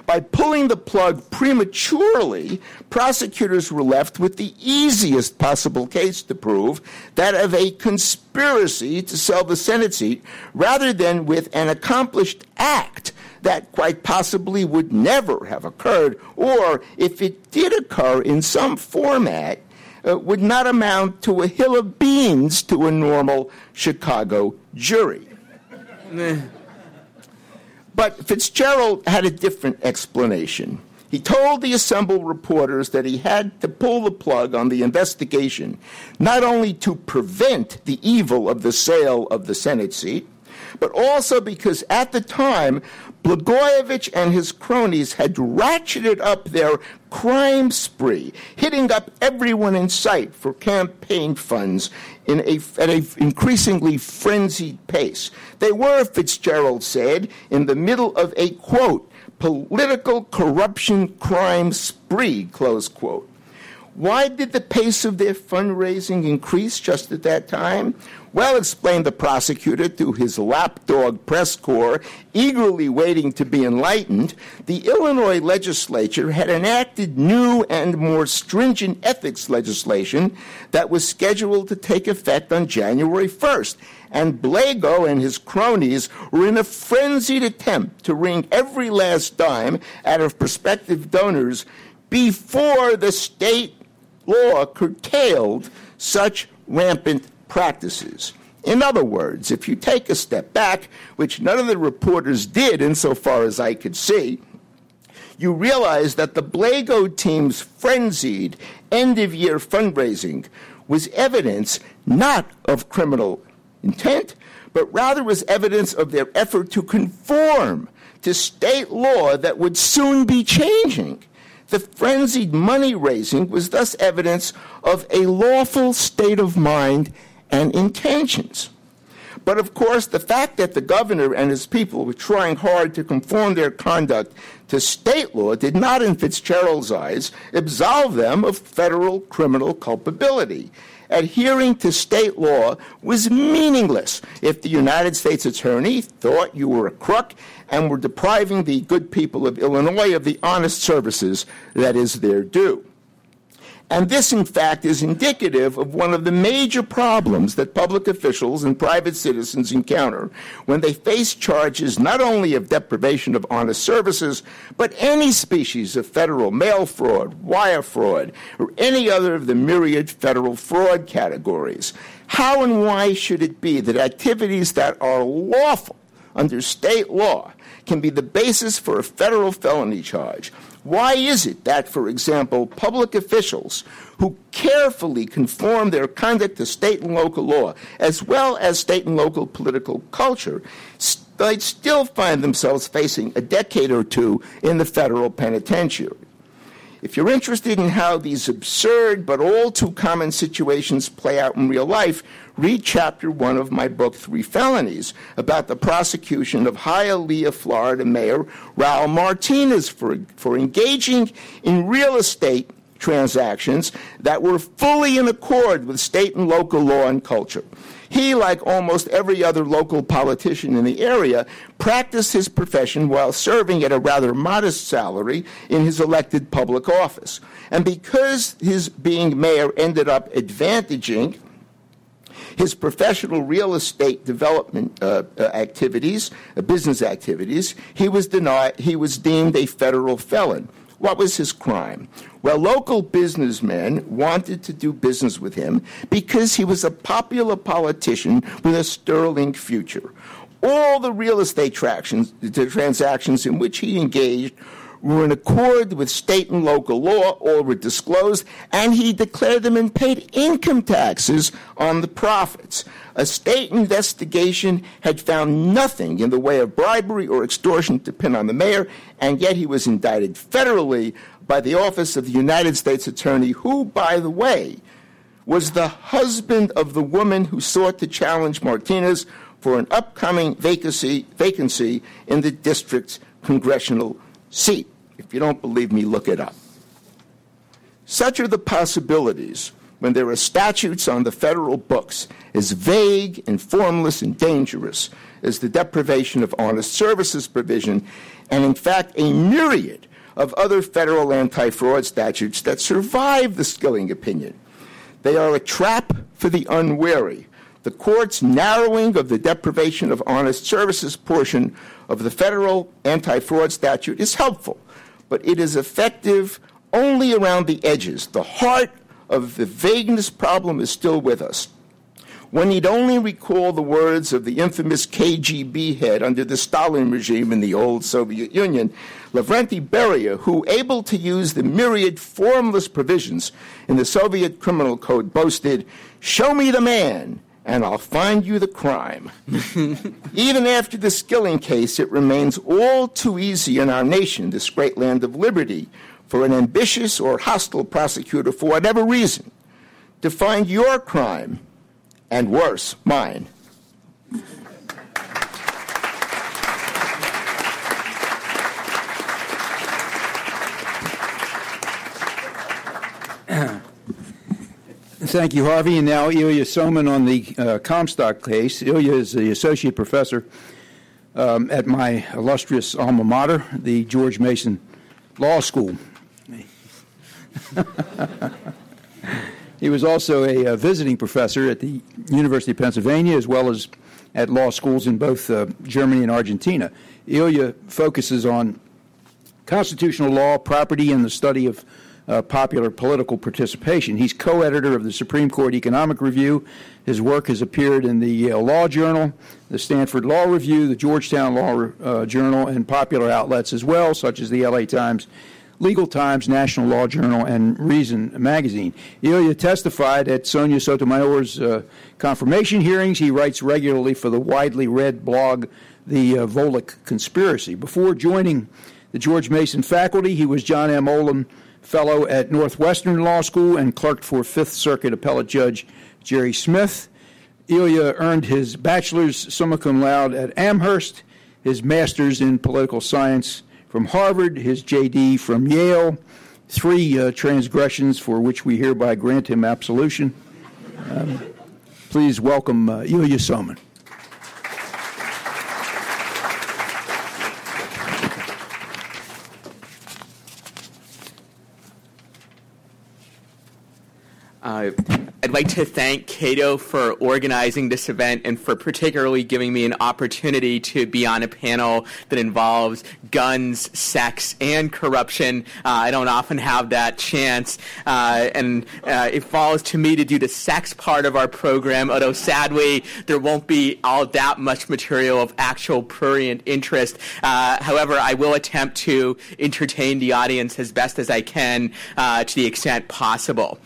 By pulling the plug prematurely, prosecutors were left with the easiest possible case to prove that of a conspiracy to sell the Senate seat rather than with an accomplished act that quite possibly would never have occurred, or if it did occur in some format, uh, would not amount to a hill of beans to a normal Chicago jury. But Fitzgerald had a different explanation. He told the assembled reporters that he had to pull the plug on the investigation, not only to prevent the evil of the sale of the Senate seat, but also because at the time, Blagojevich and his cronies had ratcheted up their crime spree, hitting up everyone in sight for campaign funds in a, at an increasingly frenzied pace. They were, Fitzgerald said, in the middle of a quote, political corruption crime spree, close quote. Why did the pace of their fundraising increase just at that time? Well, explained the prosecutor to his lapdog press corps, eagerly waiting to be enlightened, the Illinois legislature had enacted new and more stringent ethics legislation that was scheduled to take effect on January 1st. And Blago and his cronies were in a frenzied attempt to wring every last dime out of prospective donors before the state law curtailed such rampant practices. In other words, if you take a step back, which none of the reporters did insofar as I could see, you realize that the Blago team's frenzied end of year fundraising was evidence not of criminal intent, but rather was evidence of their effort to conform to state law that would soon be changing. The frenzied money raising was thus evidence of a lawful state of mind and intentions. But of course, the fact that the governor and his people were trying hard to conform their conduct to state law did not, in Fitzgerald's eyes, absolve them of federal criminal culpability. Adhering to state law was meaningless if the United States attorney thought you were a crook and were depriving the good people of Illinois of the honest services that is their due. And this, in fact, is indicative of one of the major problems that public officials and private citizens encounter when they face charges not only of deprivation of honest services, but any species of federal mail fraud, wire fraud, or any other of the myriad federal fraud categories. How and why should it be that activities that are lawful under state law can be the basis for a federal felony charge? Why is it that, for example, public officials who carefully conform their conduct to state and local law, as well as state and local political culture, might still find themselves facing a decade or two in the federal penitentiary? If you're interested in how these absurd but all too common situations play out in real life, read chapter one of my book, Three Felonies, about the prosecution of Hialeah, Florida Mayor Raul Martinez for, for engaging in real estate transactions that were fully in accord with state and local law and culture. He, like almost every other local politician in the area, practiced his profession while serving at a rather modest salary in his elected public office. And because his being mayor ended up advantaging his professional real estate development uh, uh, activities, uh, business activities, he was denied, he was deemed a federal felon. What was his crime? Well, local businessmen wanted to do business with him because he was a popular politician with a sterling future. All the real estate the transactions in which he engaged were in accord with state and local law, all were disclosed, and he declared them and paid income taxes on the profits. A state investigation had found nothing in the way of bribery or extortion to pin on the mayor, and yet he was indicted federally by the Office of the United States Attorney, who, by the way, was the husband of the woman who sought to challenge Martinez for an upcoming vacancy, vacancy in the district's congressional seat. If you don't believe me, look it up. Such are the possibilities when there are statutes on the federal books as vague and formless and dangerous as the deprivation of honest services provision, and in fact, a myriad of other federal anti fraud statutes that survive the Skilling opinion. They are a trap for the unwary. The court's narrowing of the deprivation of honest services portion of the federal anti fraud statute is helpful, but it is effective only around the edges. The heart of the vagueness problem is still with us. One need only recall the words of the infamous KGB head under the Stalin regime in the old Soviet Union, Lavrenti Beria, who, able to use the myriad formless provisions in the Soviet criminal code, boasted, Show me the man, and I'll find you the crime. Even after the Skilling case, it remains all too easy in our nation, this great land of liberty, for an ambitious or hostile prosecutor, for whatever reason, to find your crime, and worse, mine. Thank you, Harvey. And now Ilya Somin on the uh, Comstock case. Ilya is the associate professor um, at my illustrious alma mater, the George Mason Law School. He was also a, a, visiting professor at the University of Pennsylvania as well as at law schools in both uh, Germany and Argentina. Ilya focuses on constitutional law, property, and the study of uh, popular political participation. He's co editor of the Supreme Court Economic Review. His work has appeared in the Yale Law Journal, the Stanford Law Review, the Georgetown Law uh, Journal, and popular outlets as well, such as the LA Times Legal Times, National Law Journal, and Reason magazine. Ilya testified at Sonia Sotomayor's uh, confirmation hearings. He writes regularly for the widely read blog, The uh, Volokh Conspiracy. Before joining the George Mason faculty, he was John M. Olin Fellow at Northwestern Law School and clerked for Fifth Circuit Appellate Judge Jerry Smith. Ilya earned his bachelor's summa cum laude at Amherst, his master's in political science from Harvard, his JD from Yale, three uh, transgressions for which we hereby grant him absolution. Um, please welcome uh, Ilya Somin. Uh, I'd like to thank Cato for organizing this event and for particularly giving me an opportunity to be on a panel that involves guns, sex, and corruption. Uh, I don't often have that chance, uh, and uh, it falls to me to do the sex part of our program, although sadly there won't be all that much material of actual prurient interest. Uh, however, I will attempt to entertain the audience as best as I can uh, to the extent possible.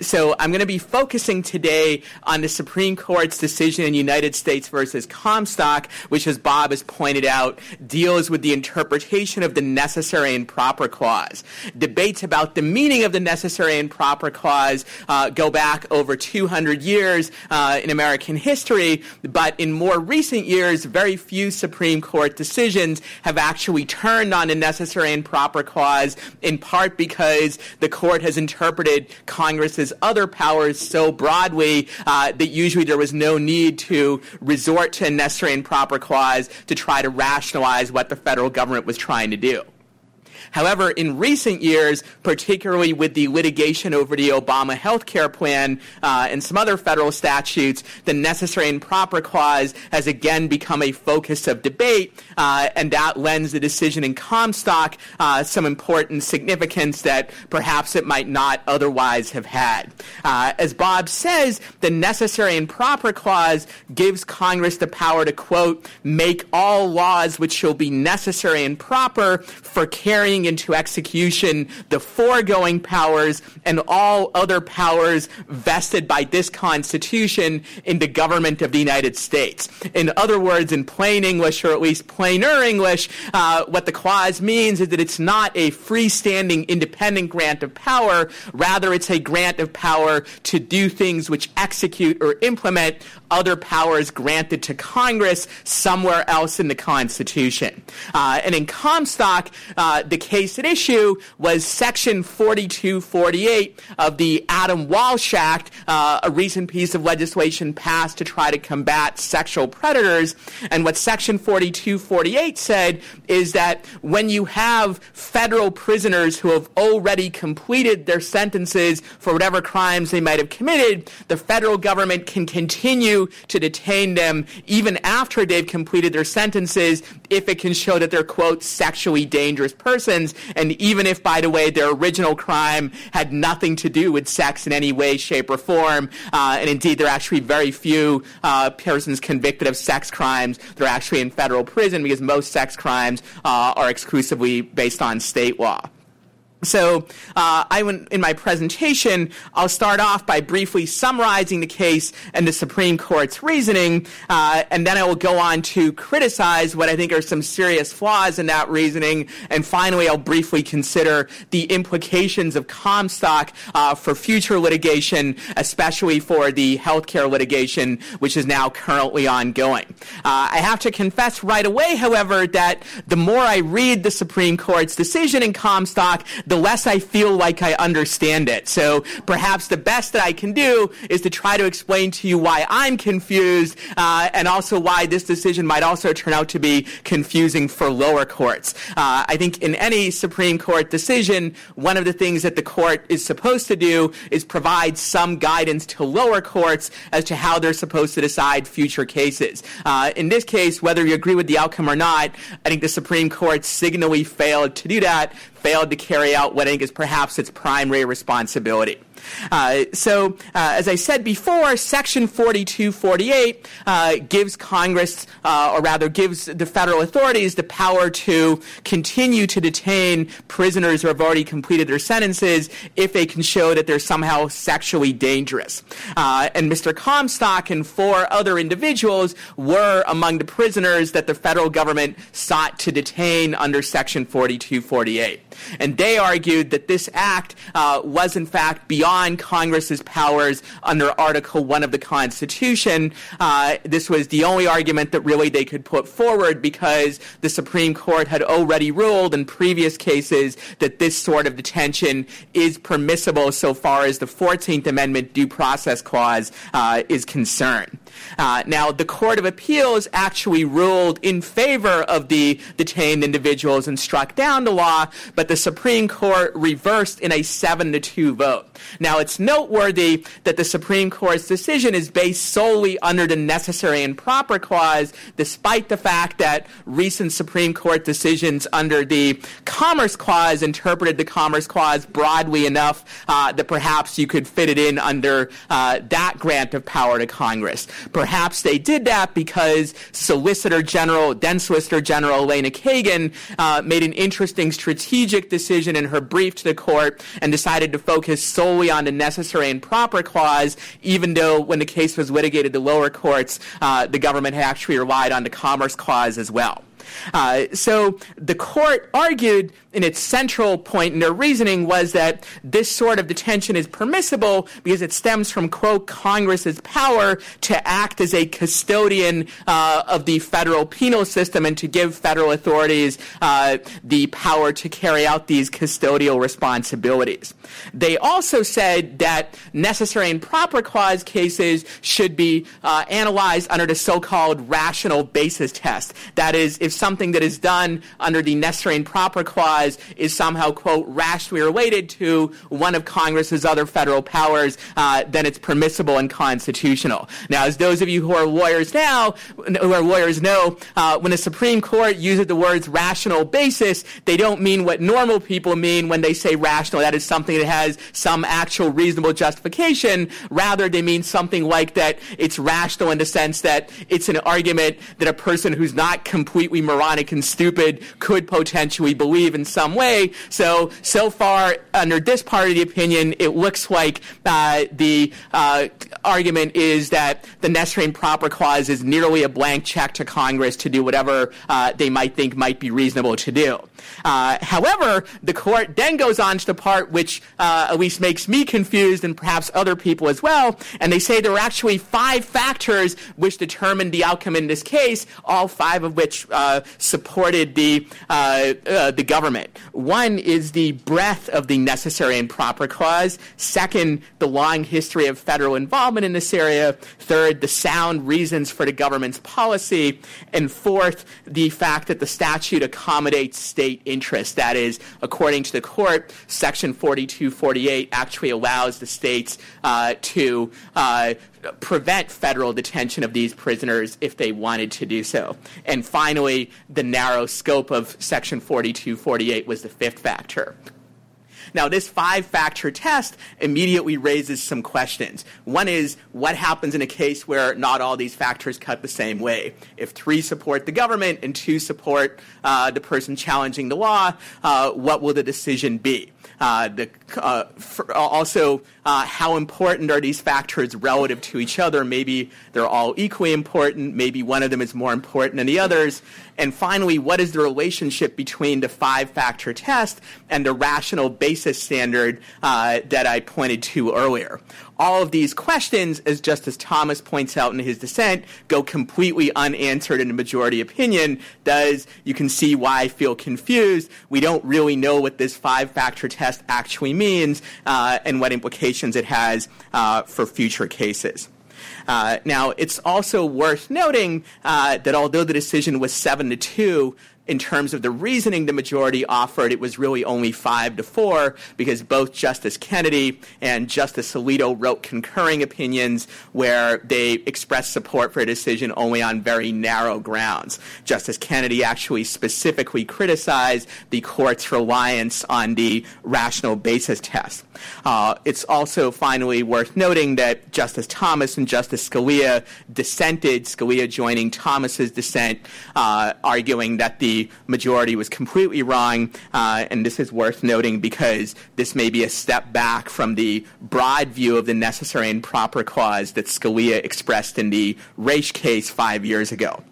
so I'm going to be focusing today on the Supreme Court's decision in United States versus Comstock, which, as Bob has pointed out, deals with the interpretation of the necessary and proper clause. Debates about the meaning of the necessary and proper clause uh, go back over 200 years uh, in American history, but in more recent years, very few Supreme Court decisions have actually turned on the necessary and proper clause, in part because the court has interpreted Congress's other powers so broadly uh, that usually there was no need to resort to a necessary and proper clause to try to rationalize what the federal government was trying to do. However, in recent years, particularly with the litigation over the Obama health care plan uh, and some other federal statutes, the necessary and proper clause has again become a focus of debate, uh, and that lends the decision in Comstock uh, some important significance that perhaps it might not otherwise have had. Uh, as Bob says, the necessary and proper clause gives Congress the power to, quote, make all laws which shall be necessary and proper for carrying into execution the foregoing powers and all other powers vested by this Constitution in the government of the United States. In other words, in plain English, or at least plainer English, uh, what the clause means is that it's not a freestanding independent grant of power, rather, it's a grant of power to do things which execute or implement other powers granted to Congress somewhere else in the Constitution. Uh, and in Comstock, uh, the case at issue was Section 4248 of the Adam Walsh Act, uh, a recent piece of legislation passed to try to combat sexual predators. And what Section 4248 said is that when you have federal prisoners who have already completed their sentences for whatever crimes they might have committed, the federal government can continue to detain them even after they've completed their sentences if it can show that they're, quote, sexually dangerous persons. And even if, by the way, their original crime had nothing to do with sex in any way, shape, or form, uh, and indeed there are actually very few uh, persons convicted of sex crimes that are actually in federal prison because most sex crimes uh, are exclusively based on state law. So, uh, I went, in my presentation, I'll start off by briefly summarizing the case and the Supreme Court's reasoning, uh, and then I will go on to criticize what I think are some serious flaws in that reasoning, and finally, I'll briefly consider the implications of Comstock uh, for future litigation, especially for the healthcare litigation, which is now currently ongoing. Uh, I have to confess right away, however, that the more I read the Supreme Court's decision in Comstock, the less I feel like I understand it. So perhaps the best that I can do is to try to explain to you why I'm confused uh, and also why this decision might also turn out to be confusing for lower courts. Uh, I think in any Supreme Court decision, one of the things that the court is supposed to do is provide some guidance to lower courts as to how they're supposed to decide future cases. Uh, in this case, whether you agree with the outcome or not, I think the Supreme Court signally failed to do that failed to carry out what I think is perhaps its primary responsibility. Uh, so, uh, as I said before, Section 4248 uh, gives Congress, uh, or rather gives the federal authorities, the power to continue to detain prisoners who have already completed their sentences if they can show that they're somehow sexually dangerous. Uh, and Mr. Comstock and four other individuals were among the prisoners that the federal government sought to detain under Section 4248. And they argued that this act uh, was, in fact, beyond Congress's powers under Article 1 of the Constitution. Uh, this was the only argument that really they could put forward because the Supreme Court had already ruled in previous cases that this sort of detention is permissible so far as the 14th Amendment due process clause uh, is concerned. Uh, now, the Court of Appeals actually ruled in favor of the detained individuals and struck down the law, but the Supreme Court reversed in a 7 to 2 vote. Now, it's noteworthy that the Supreme Court's decision is based solely under the necessary and proper clause, despite the fact that recent Supreme Court decisions under the Commerce Clause interpreted the Commerce Clause broadly enough uh, that perhaps you could fit it in under uh, that grant of power to Congress. Perhaps they did that because Solicitor General, then Solicitor General Elena Kagan, uh, made an interesting strategic decision in her brief to the court and decided to focus solely on the necessary and proper clause, even though when the case was litigated the lower courts, uh, the government had actually relied on the Commerce Clause as well. Uh, so the court argued in its central point in their reasoning was that this sort of detention is permissible because it stems from, quote, Congress's power to act as a custodian uh, of the federal penal system and to give federal authorities uh, the power to carry out these custodial responsibilities. They also said that necessary and proper clause cases should be uh, analyzed under the so-called rational basis test. That is, if something that is done under the necessary and proper clause is somehow, quote, rationally related to one of Congress's other federal powers, uh, then it's permissible and constitutional. Now, as those of you who are lawyers now, who are lawyers know, uh, when the Supreme Court uses the words rational basis, they don't mean what normal people mean when they say rational. That is something that has some actual reasonable justification. Rather, they mean something like that it's rational in the sense that it's an argument that a person who's not completely moronic and stupid could potentially believe in some way. So, so far, under this part of the opinion, it looks like uh, the uh, argument is that the necessary proper clause is nearly a blank check to Congress to do whatever uh, they might think might be reasonable to do. Uh, however, the court then goes on to the part which uh, at least makes me confused and perhaps other people as well, and they say there are actually five factors which determined the outcome in this case, all five of which uh, supported the the government. One is the breadth of the necessary and proper clause. Second, the long history of federal involvement in this area. Third, the sound reasons for the government's policy. And fourth, the fact that the statute accommodates state interest. That is, according to the court, Section 4248 actually allows the states uh, to uh, prevent federal detention of these prisoners if they wanted to do so. And finally, the narrow scope of Section 4248 was the fifth factor. Now, this five factor test immediately raises some questions. One is what happens in a case where not all these factors cut the same way? If three support the government and two support uh, the person challenging the law, uh, what will the decision be? Uh, the, uh, also, uh, how important are these factors relative to each other? Maybe they're all equally important. Maybe one of them is more important than the others. And finally, what is the relationship between the five factor test and the rational basis standard that I pointed to earlier? All of these questions, as Justice Thomas points out in his dissent, go completely unanswered in the majority opinion. Does you can see why I feel confused. We don't really know what this five factor test actually means uh, and what implications it has uh, for future cases. Uh, now, it's also worth noting uh, that although the decision was seven to two, in terms of the reasoning the majority offered, it was really only five to four because both Justice Kennedy and Justice Alito wrote concurring opinions where they expressed support for a decision only on very narrow grounds. Justice Kennedy actually specifically criticized the court's reliance on the rational basis test. Uh, it's also finally worth noting that Justice Thomas and Justice Scalia dissented, Scalia joining Thomas's dissent, uh, arguing that the majority was completely wrong. Uh, and this is worth noting because this may be a step back from the broad view of the necessary and proper clause that Scalia expressed in the Raich case five years ago.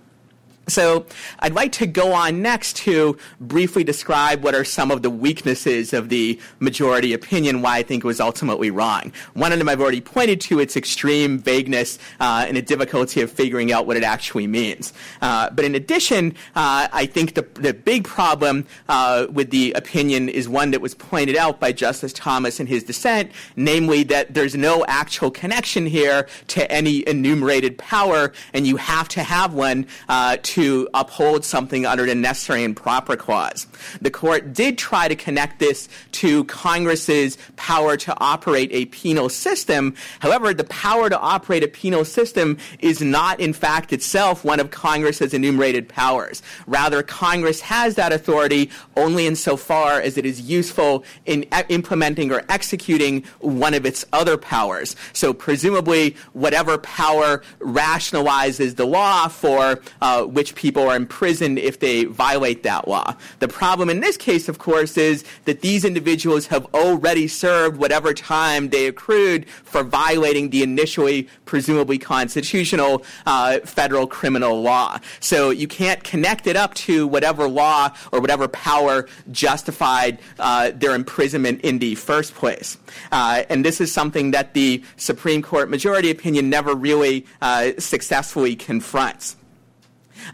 So I'd like to go on next to briefly describe what are some of the weaknesses of the majority opinion, why I think it was ultimately wrong. One of them I've already pointed to, its extreme vagueness uh, and the difficulty of figuring out what it actually means. Uh, but in addition, uh, I think the, the big problem uh, with the opinion is one that was pointed out by Justice Thomas in his dissent, namely that there's no actual connection here to any enumerated power, and you have to have one uh, to to uphold something under the necessary and proper clause. The court did try to connect this to Congress's power to operate a penal system. However, the power to operate a penal system is not, in fact, itself one of Congress's enumerated powers. Rather, Congress has that authority only insofar as it is useful in e- implementing or executing one of its other powers. So, presumably, whatever power rationalizes the law for uh, which which people are imprisoned if they violate that law. The problem in this case, of course, is that these individuals have already served whatever time they accrued for violating the initially presumably constitutional uh, federal criminal law. So you can't connect it up to whatever law or whatever power justified uh, their imprisonment in the first place. Uh, and this is something that the Supreme Court majority opinion never really uh, successfully confronts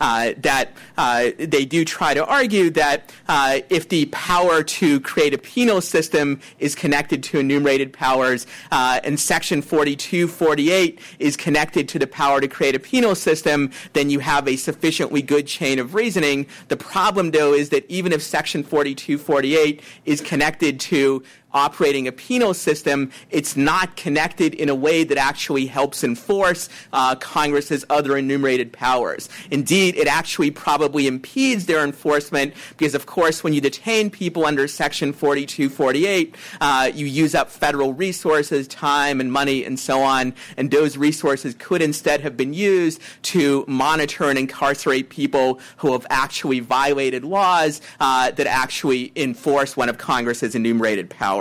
uh, that uh, they do try to argue that uh, if the power to create a penal system is connected to enumerated powers uh, and Section 4248 is connected to the power to create a penal system, then you have a sufficiently good chain of reasoning. The problem, though, is that even if Section 4248 is connected to operating a penal system, it's not connected in a way that actually helps enforce uh, Congress's other enumerated powers. Indeed, it actually probably impedes their enforcement because, of course, when you detain people under Section 4248, uh, you use up federal resources, time and money, and so on, and those resources could instead have been used to monitor and incarcerate people who have actually violated laws uh, that actually enforce one of Congress's enumerated powers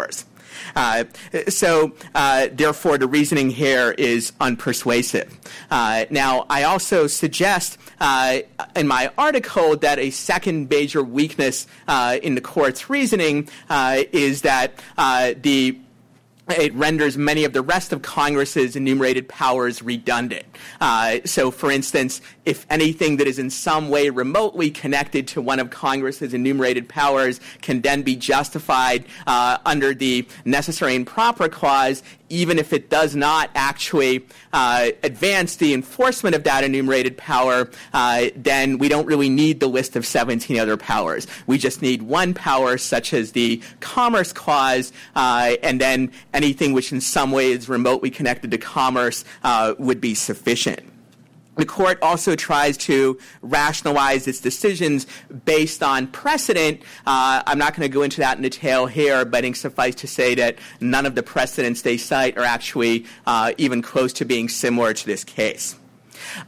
Uh, so, uh, therefore, the reasoning here is unpersuasive. Uh, now, I also suggest uh, in my article that a second major weakness uh, in the court's reasoning uh, is that the it renders many of the rest of Congress's enumerated powers redundant. Uh, so, for instance, if anything that is in some way remotely connected to one of Congress's enumerated powers can then be justified uh, under the necessary and proper clause, even if it does not actually uh, advance the enforcement of that enumerated power, uh, then we don't really need the list of 17 other powers. We just need one power, such as the Commerce Clause, uh, and then anything which in some way is remotely connected to commerce uh, would be sufficient. The court also tries to rationalize its decisions based on precedent. Uh, I'm not going to go into that in detail here, but suffice to say that none of the precedents they cite are actually uh, even close to being similar to this case.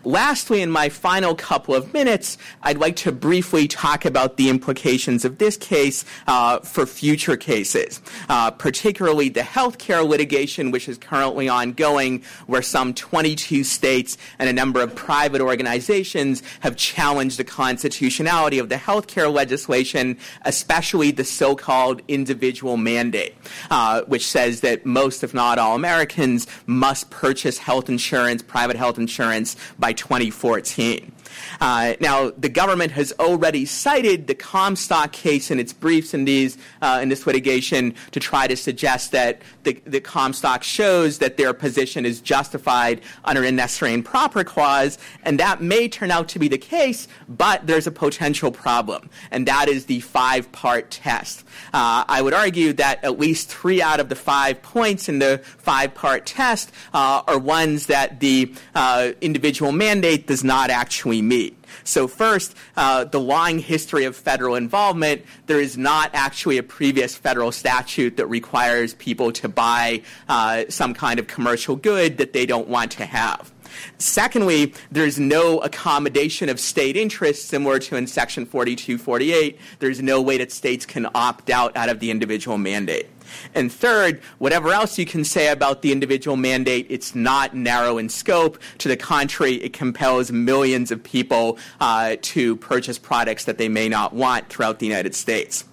Lastly, in my final couple of minutes, I'd like to briefly talk about the implications of this case uh, for future cases, uh, particularly the healthcare litigation, which is currently ongoing, where some 22 states and a number of private organizations have challenged the constitutionality of the healthcare legislation, especially the so-called individual mandate, uh, which says that most, if not all, Americans must purchase health insurance, private health insurance, by 2014. Uh, now, the government has already cited the Comstock case in its briefs in these uh, in this litigation to try to suggest that the, the Comstock shows that their position is justified under a necessary and proper clause, and that may turn out to be the case, but there's a potential problem, and that is the five-part test. Uh, I would argue that at least three out of the five points in the five-part test uh, are ones that the uh, individual mandate does not actually meet. So, first, uh, the long history of federal involvement, there is not actually a previous federal statute that requires people to buy uh, some kind of commercial good that they don't want to have. Secondly, there's no accommodation of state interests similar to in Section 4248. There's no way that states can opt out out of the individual mandate. And third, whatever else you can say about the individual mandate, it's not narrow in scope. To the contrary, it compels millions of people uh, to purchase products that they may not want throughout the United States.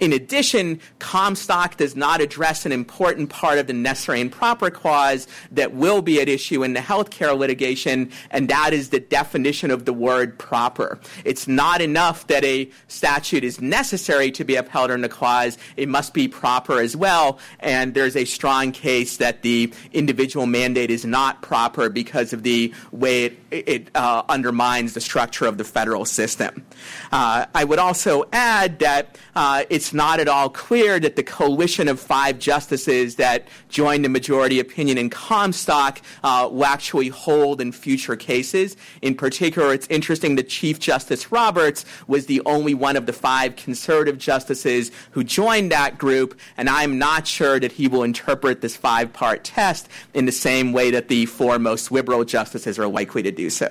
In addition, Comstock does not address an important part of the necessary and proper clause that will be at issue in the healthcare litigation, and that is the definition of the word proper. It's not enough that a statute is necessary to be upheld under the clause, it must be proper as well, and there's a strong case that the individual mandate is not proper because of the way it, it uh, undermines the structure of the federal system. Uh, I would also add that uh, it's not at all clear that the coalition of five justices that joined the majority opinion in Comstock uh, will actually hold in future cases. In particular, it's interesting that Chief Justice Roberts was the only one of the five conservative justices who joined that group, and I'm not sure that he will interpret this five part test in the same way that the four most liberal justices are likely to do so.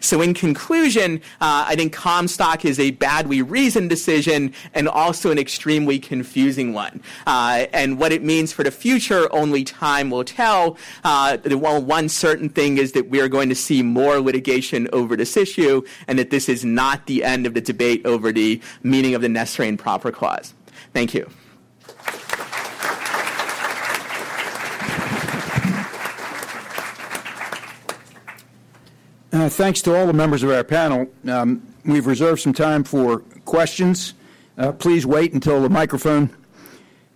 So, in conclusion, uh, I think Comstock is a badly reasoned decision and also an extremely confusing one. Uh, and what it means for the future, only time will tell. Uh, well, one certain thing is that we are going to see more litigation over this issue, and that this is not the end of the debate over the meaning of the necessary and proper clause. Thank you. Uh, thanks to all the members of our panel. Um, we've reserved some time for questions. Uh, please wait until the microphone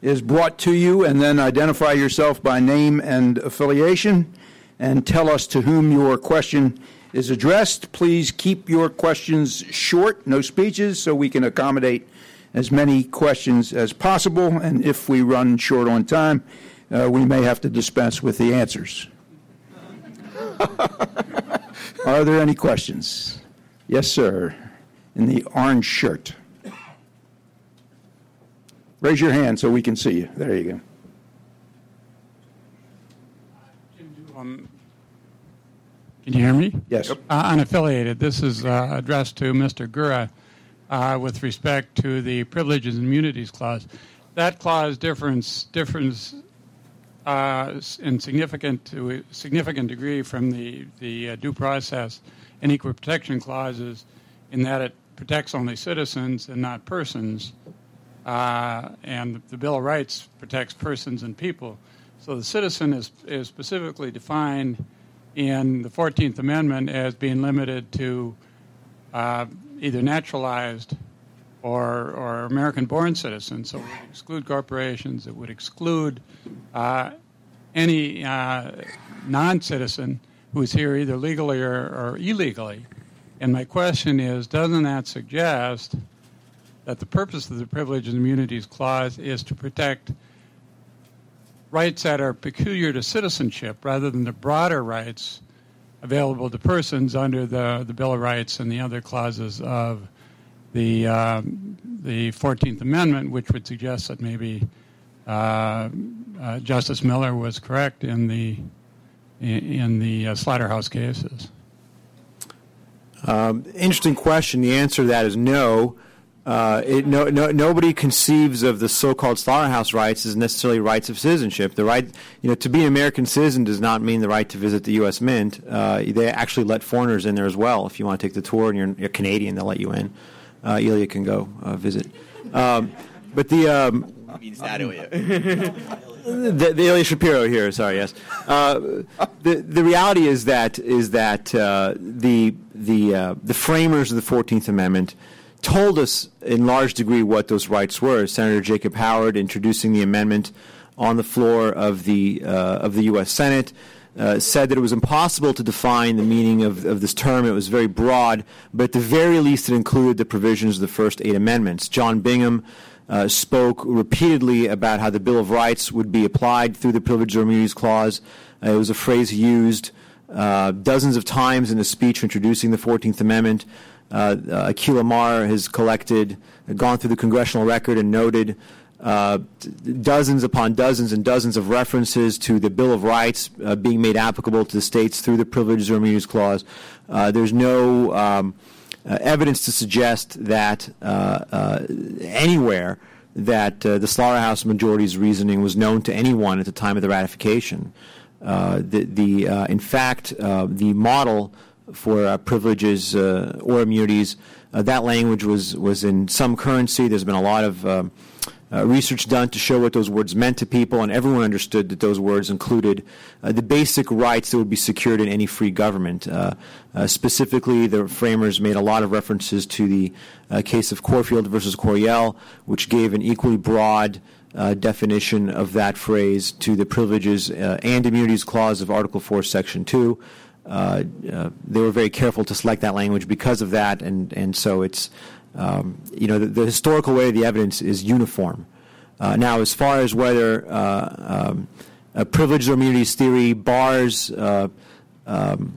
is brought to you and then identify yourself by name and affiliation and tell us to whom your question is addressed. Please keep your questions short, no speeches, so we can accommodate as many questions as possible. And if we run short on time, uh, we may have to dispense with the answers. Are there any questions? Yes, sir. In the orange shirt. Raise your hand so we can see you. There you go. Um, can you hear me? Yes. Uh, unaffiliated. This is uh, addressed to Mr. Gura uh, with respect to the Privileges and Immunities Clause. That clause differs, differs uh, in significant to a significant degree from the the uh, due process and equal protection clauses, in that it protects only citizens and not persons, uh, and the Bill of Rights protects persons and people. So the citizen is is specifically defined in the Fourteenth Amendment as being limited to uh, either naturalized or, or American born citizens. So it would exclude corporations, it would exclude uh, any uh, non citizen who is here either legally or, or, illegally. And my question is doesn't that suggest that the purpose of the Privilege and Immunities Clause is to protect rights that are peculiar to citizenship rather than the broader rights available to persons under the, the Bill of Rights and the other clauses of the um, the Fourteenth Amendment, which would suggest that maybe uh, uh, Justice Miller was correct in the in, in the uh, slaughterhouse cases. Um, interesting question. The answer to that is no. Uh, it, no, no, nobody conceives of the so-called slaughterhouse rights as necessarily rights of citizenship. The right, you know, to be an American citizen does not mean the right to visit the U.S. Mint. Uh, they actually let foreigners in there as well. If you want to take the tour and you're, you're Canadian, they'll let you in uh, Ilya can go uh, visit. Um, but the um, means that Ilya. the, the Ilya Shapiro here. Sorry, yes. Uh, the the reality is that is that uh, the the uh, the framers of the Fourteenth Amendment told us in large degree what those rights were. Senator Jacob Howard introducing the amendment on the floor of the uh, of the U.S. Senate. Uh, said that it was impossible to define the meaning of, of this term. It was very broad, but at the very least, it included the provisions of the first eight amendments. John Bingham uh, spoke repeatedly about how the Bill of Rights would be applied through the Privileges or Immunities Clause. Uh, it was a phrase used uh, dozens of times in a speech introducing the 14th Amendment. Uh, Akhil Amar has collected, gone through the congressional record and noted uh, dozens upon dozens and dozens of references to the Bill of Rights uh, being made applicable to the states through the Privileges or Immunities Clause. Uh, there's no um, uh, evidence to suggest that uh, anywhere that the Slaughterhouse majority's reasoning was known to anyone at the time of the ratification. the, the in fact, the model for privileges or immunities, that language was, was in some currency. There's been a lot of um, uh, research done to show what those words meant to people, and everyone understood that those words included uh, the basic rights that would be secured in any free government. Uh, uh specifically, the framers made a lot of references to the uh, case of Corfield versus Coryell, which gave an equally broad uh, definition of that phrase to the privileges and immunities clause of Article 4, Section 2. They were very careful to select that language because of that, and, and so it's um, you know, the, the, historical way of the evidence is uniform. Uh, now, as far as whether uh, um, a privilege or immunities theory bars uh, um,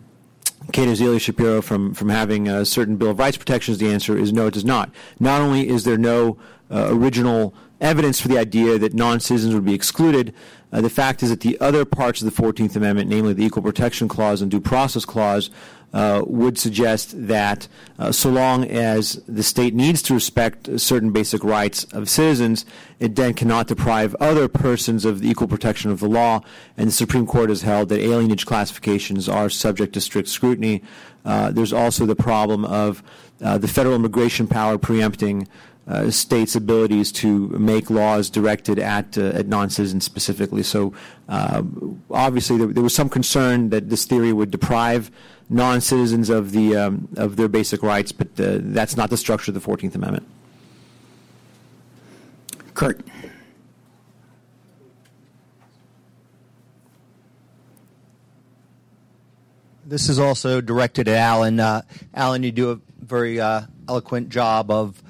Shapiro from, from having a certain Bill of Rights protections, the answer is no, it does not. Not only is there no uh, original evidence for the idea that non citizens would be excluded, uh, the fact is that the other parts of the 14th Amendment, namely the Equal Protection Clause and Due Process Clause, uh, would suggest that uh, so long as the state needs to respect certain basic rights of citizens, it then cannot deprive other persons of the equal protection of the law. And the Supreme Court has held that alienage classifications are subject to strict scrutiny. Uh, there's also the problem of uh, the federal immigration power preempting uh, states' abilities to make laws directed at, uh, at non-citizens specifically. So uh, obviously there, there, was some concern that this theory would deprive non-citizens of the um, of their basic rights, but uh, that's not the structure of the Fourteenth Amendment. Kurt. This is also directed at Alan. Uh, Alan, you do a very uh, eloquent job of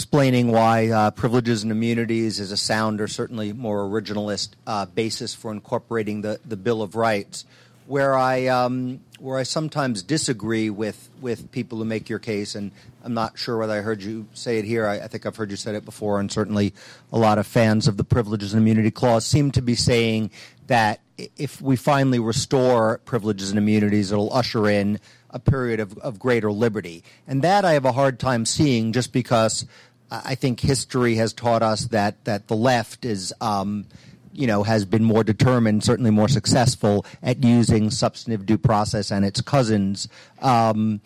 explaining why uh, privileges and immunities is a sound or certainly more originalist uh, basis for incorporating the, the Bill of Rights where I um, where I sometimes disagree with with people who make your case, and I'm not sure whether I heard you say it here. I, I, think I've heard you say it before, and certainly a lot of fans of the Privileges and Immunity Clause seem to be saying that if we finally restore privileges and immunities, it'll usher in a period of, of greater liberty, and that I have a hard time seeing, just because I think history has taught us that that the left is. Um, you know, has been more determined, certainly more successful at using substantive due process and its cousins um,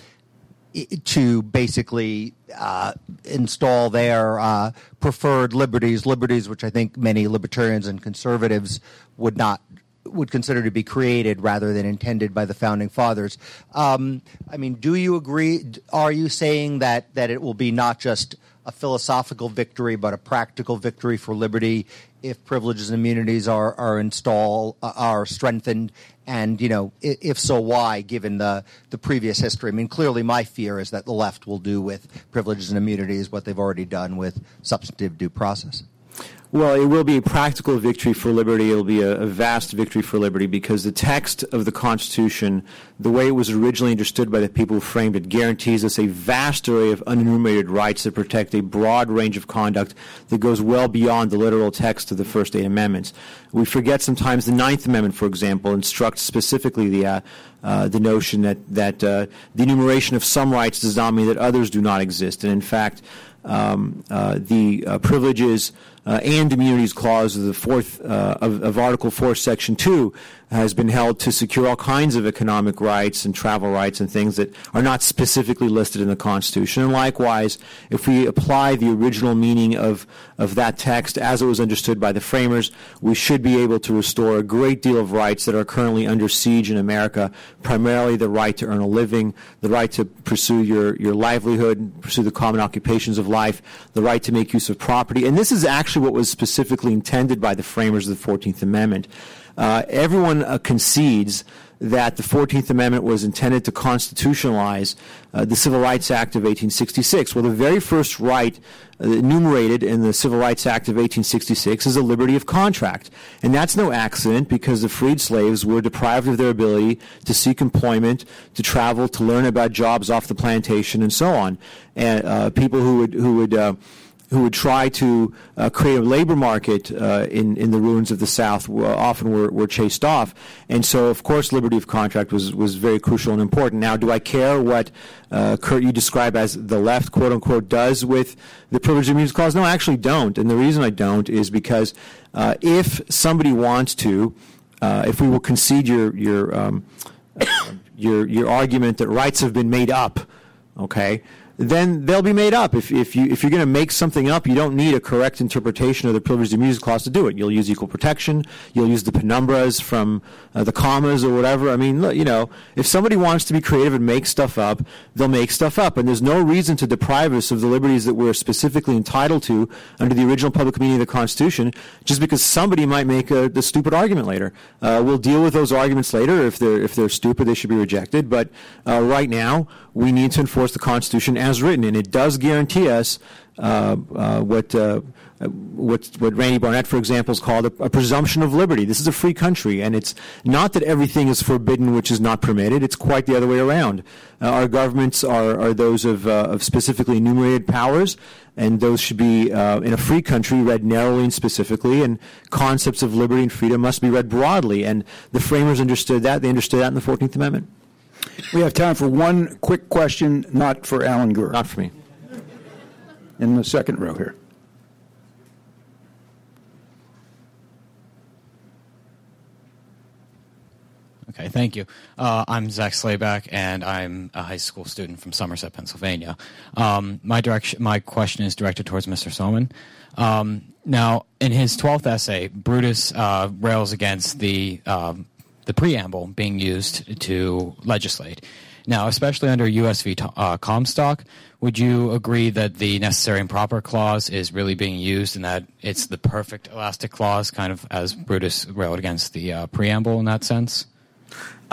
to basically uh, install their uh, preferred liberties, liberties which I think many libertarians and conservatives would not would consider to be created rather than intended by the founding fathers. Um, I mean, do you agree? Are you saying that that it will be not just a philosophical victory, but a practical victory for liberty if privileges and immunities are are installed uh, are strengthened. And you know if so why given the the previous history? I mean clearly my fear is that the left will do with privileges and immunities what they've already done with substantive due process well, it will be a practical victory for liberty. It will be a, a, vast victory for liberty because the text of the Constitution, the way it was originally understood by the people who framed it, guarantees us a vast array of unenumerated rights that protect a broad range of conduct that goes well beyond the literal text of the first eight amendments. We forget sometimes the Ninth Amendment, for example, instructs specifically the uh, uh, the notion that that uh, the enumeration of some rights does not mean that others do not exist, and in fact um, uh, the uh, privileges Uh, and immunities clause of the fourth uh, of, of, Article Four, Section Two has been held to secure all kinds of economic rights and travel rights and things that are not specifically listed in the Constitution. And likewise, if we apply the original meaning of, of that text as it was understood by the framers, we should be able to restore a great deal of rights that are currently under siege in America, primarily the right to earn a living, the right to pursue your, your livelihood, pursue the common occupations of life, the right to make use of property. And this is actually what was specifically intended by the framers of the 14th Amendment. Uh, everyone uh, concedes that the 14th Amendment was intended to constitutionalize uh, the Civil Rights Act of 1866. Well, the very first right uh, enumerated in the Civil Rights Act of 1866 is the liberty of contract. And that's no accident because the freed slaves were deprived of their ability to seek employment, to travel, to learn about jobs off the plantation, and so on. And uh, people who would, who would uh, who would try to uh, create a labor market uh, in, in the ruins of the South uh, often were, were chased off. And so, of course, liberty of contract was, was very crucial and important. Now, do I care what, uh, Kurt, you describe as the left, quote unquote, does with the Privilege of Immunities Clause? No, I actually don't. And the reason I don't is because uh, if somebody wants to, uh, if we will concede your, your, um, your, your argument that rights have been made up, okay, then they'll be made up. If, if, you, if you're going to make something up, you don't need a correct interpretation of the privileged immunity clause to do it. You'll use equal protection. You'll use the penumbras from uh, the commas or whatever. I mean, you know, if somebody wants to be creative and make stuff up, they'll make stuff up. And there's no reason to deprive us of the liberties that we're specifically entitled to under the original public meaning of the Constitution just because somebody might make a, the stupid argument later. Uh, we'll deal with those arguments later. If they're, if they're stupid, they should be rejected. But uh, right now, we need to enforce the Constitution as written, and it does guarantee us uh, uh, what, uh, what what Randy Barnett, for example, has called a, a, presumption of liberty. This is a free country, and it's not that everything is forbidden which is not permitted. It's quite the other way around. Uh, our governments are, are those of, uh, of specifically enumerated powers, and those should be uh, in a free country read narrowly and specifically. And concepts of liberty and freedom must be read broadly. And the framers understood that. They understood that in the Fourteenth Amendment. We have time for one quick question, not for Alan Gura. Not for me. In the second row here. Okay, thank you. Uh, I'm Zach Slayback, and I'm a high school student from Somerset, Pennsylvania. Um, my direction, my question is directed towards Mr. Somin. Um, now, in his twelfth essay, Brutus uh, rails against the um, the preamble being used to legislate. Now, especially under US v. Uh, Comstock, would you agree that the necessary and proper clause is really being used and that it's the perfect elastic clause, kind of as Brutus railed against the uh, preamble in that sense?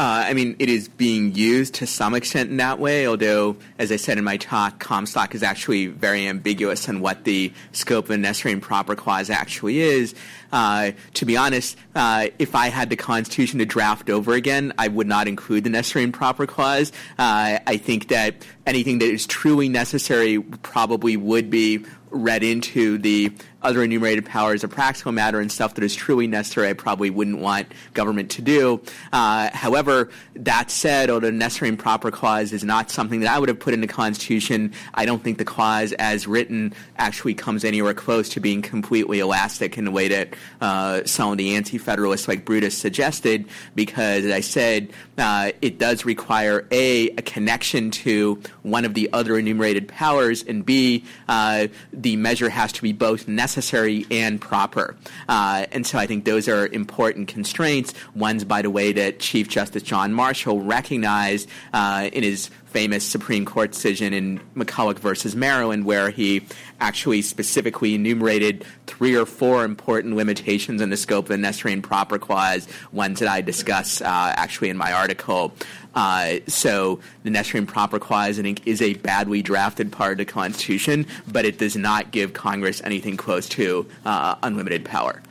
Uh, I mean, it is being used to some extent in that way, although, as I said in my talk, Comstock is actually very ambiguous on what the scope of the necessary and proper clause actually is. Uh, to be honest, uh, if I had the Constitution to draft over again, I would not include the necessary and proper clause. Uh, I think that anything that is truly necessary probably would be read into the other enumerated powers a practical matter and stuff that is truly necessary, I probably wouldn't want government to do. Uh, however, that said, although necessary and proper clause is not something that I would have put in the Constitution, I don't think the clause as written actually comes anywhere close to being completely elastic in the way that uh, some of the anti-federalists like Brutus suggested, because as I said, uh, it does require a a connection to one of the other enumerated powers, and b uh, the measure has to be both necessary necessary and proper. Uh, and so I think those are important constraints. One's, by the way, that Chief Justice John Marshall recognized uh, in his famous Supreme Court decision in McCulloch versus Maryland, where he actually specifically enumerated three or four important limitations in the scope of the necessary and proper clause, ones that I discuss uh, actually in my article. Uh, so the necessary and proper clause, I think, is a badly drafted part of the Constitution, but it does not give Congress anything close to uh, unlimited power.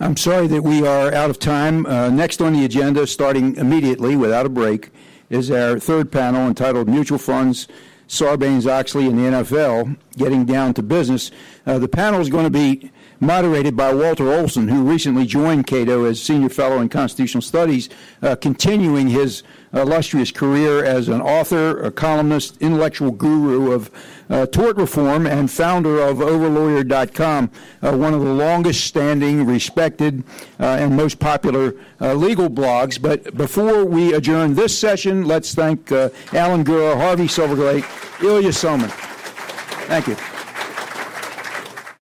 I'm sorry that we are out of time. Uh, next on the agenda, starting immediately without a break, is our third panel entitled Mutual Funds, Sarbanes Oxley, and the NFL Getting Down to Business. Uh, the panel is going to be moderated by Walter Olson, who recently joined Cato as Senior Fellow in Constitutional Studies, uh, continuing his illustrious career as an author, a columnist, intellectual guru of uh, tort reform, and founder of Overlawyered.com, uh, one of the longest standing, respected, uh, and most popular uh, legal blogs. But before we adjourn this session, let's thank uh, Alan Gura, Harvey Silverglate, Ilya Somin. Thank you.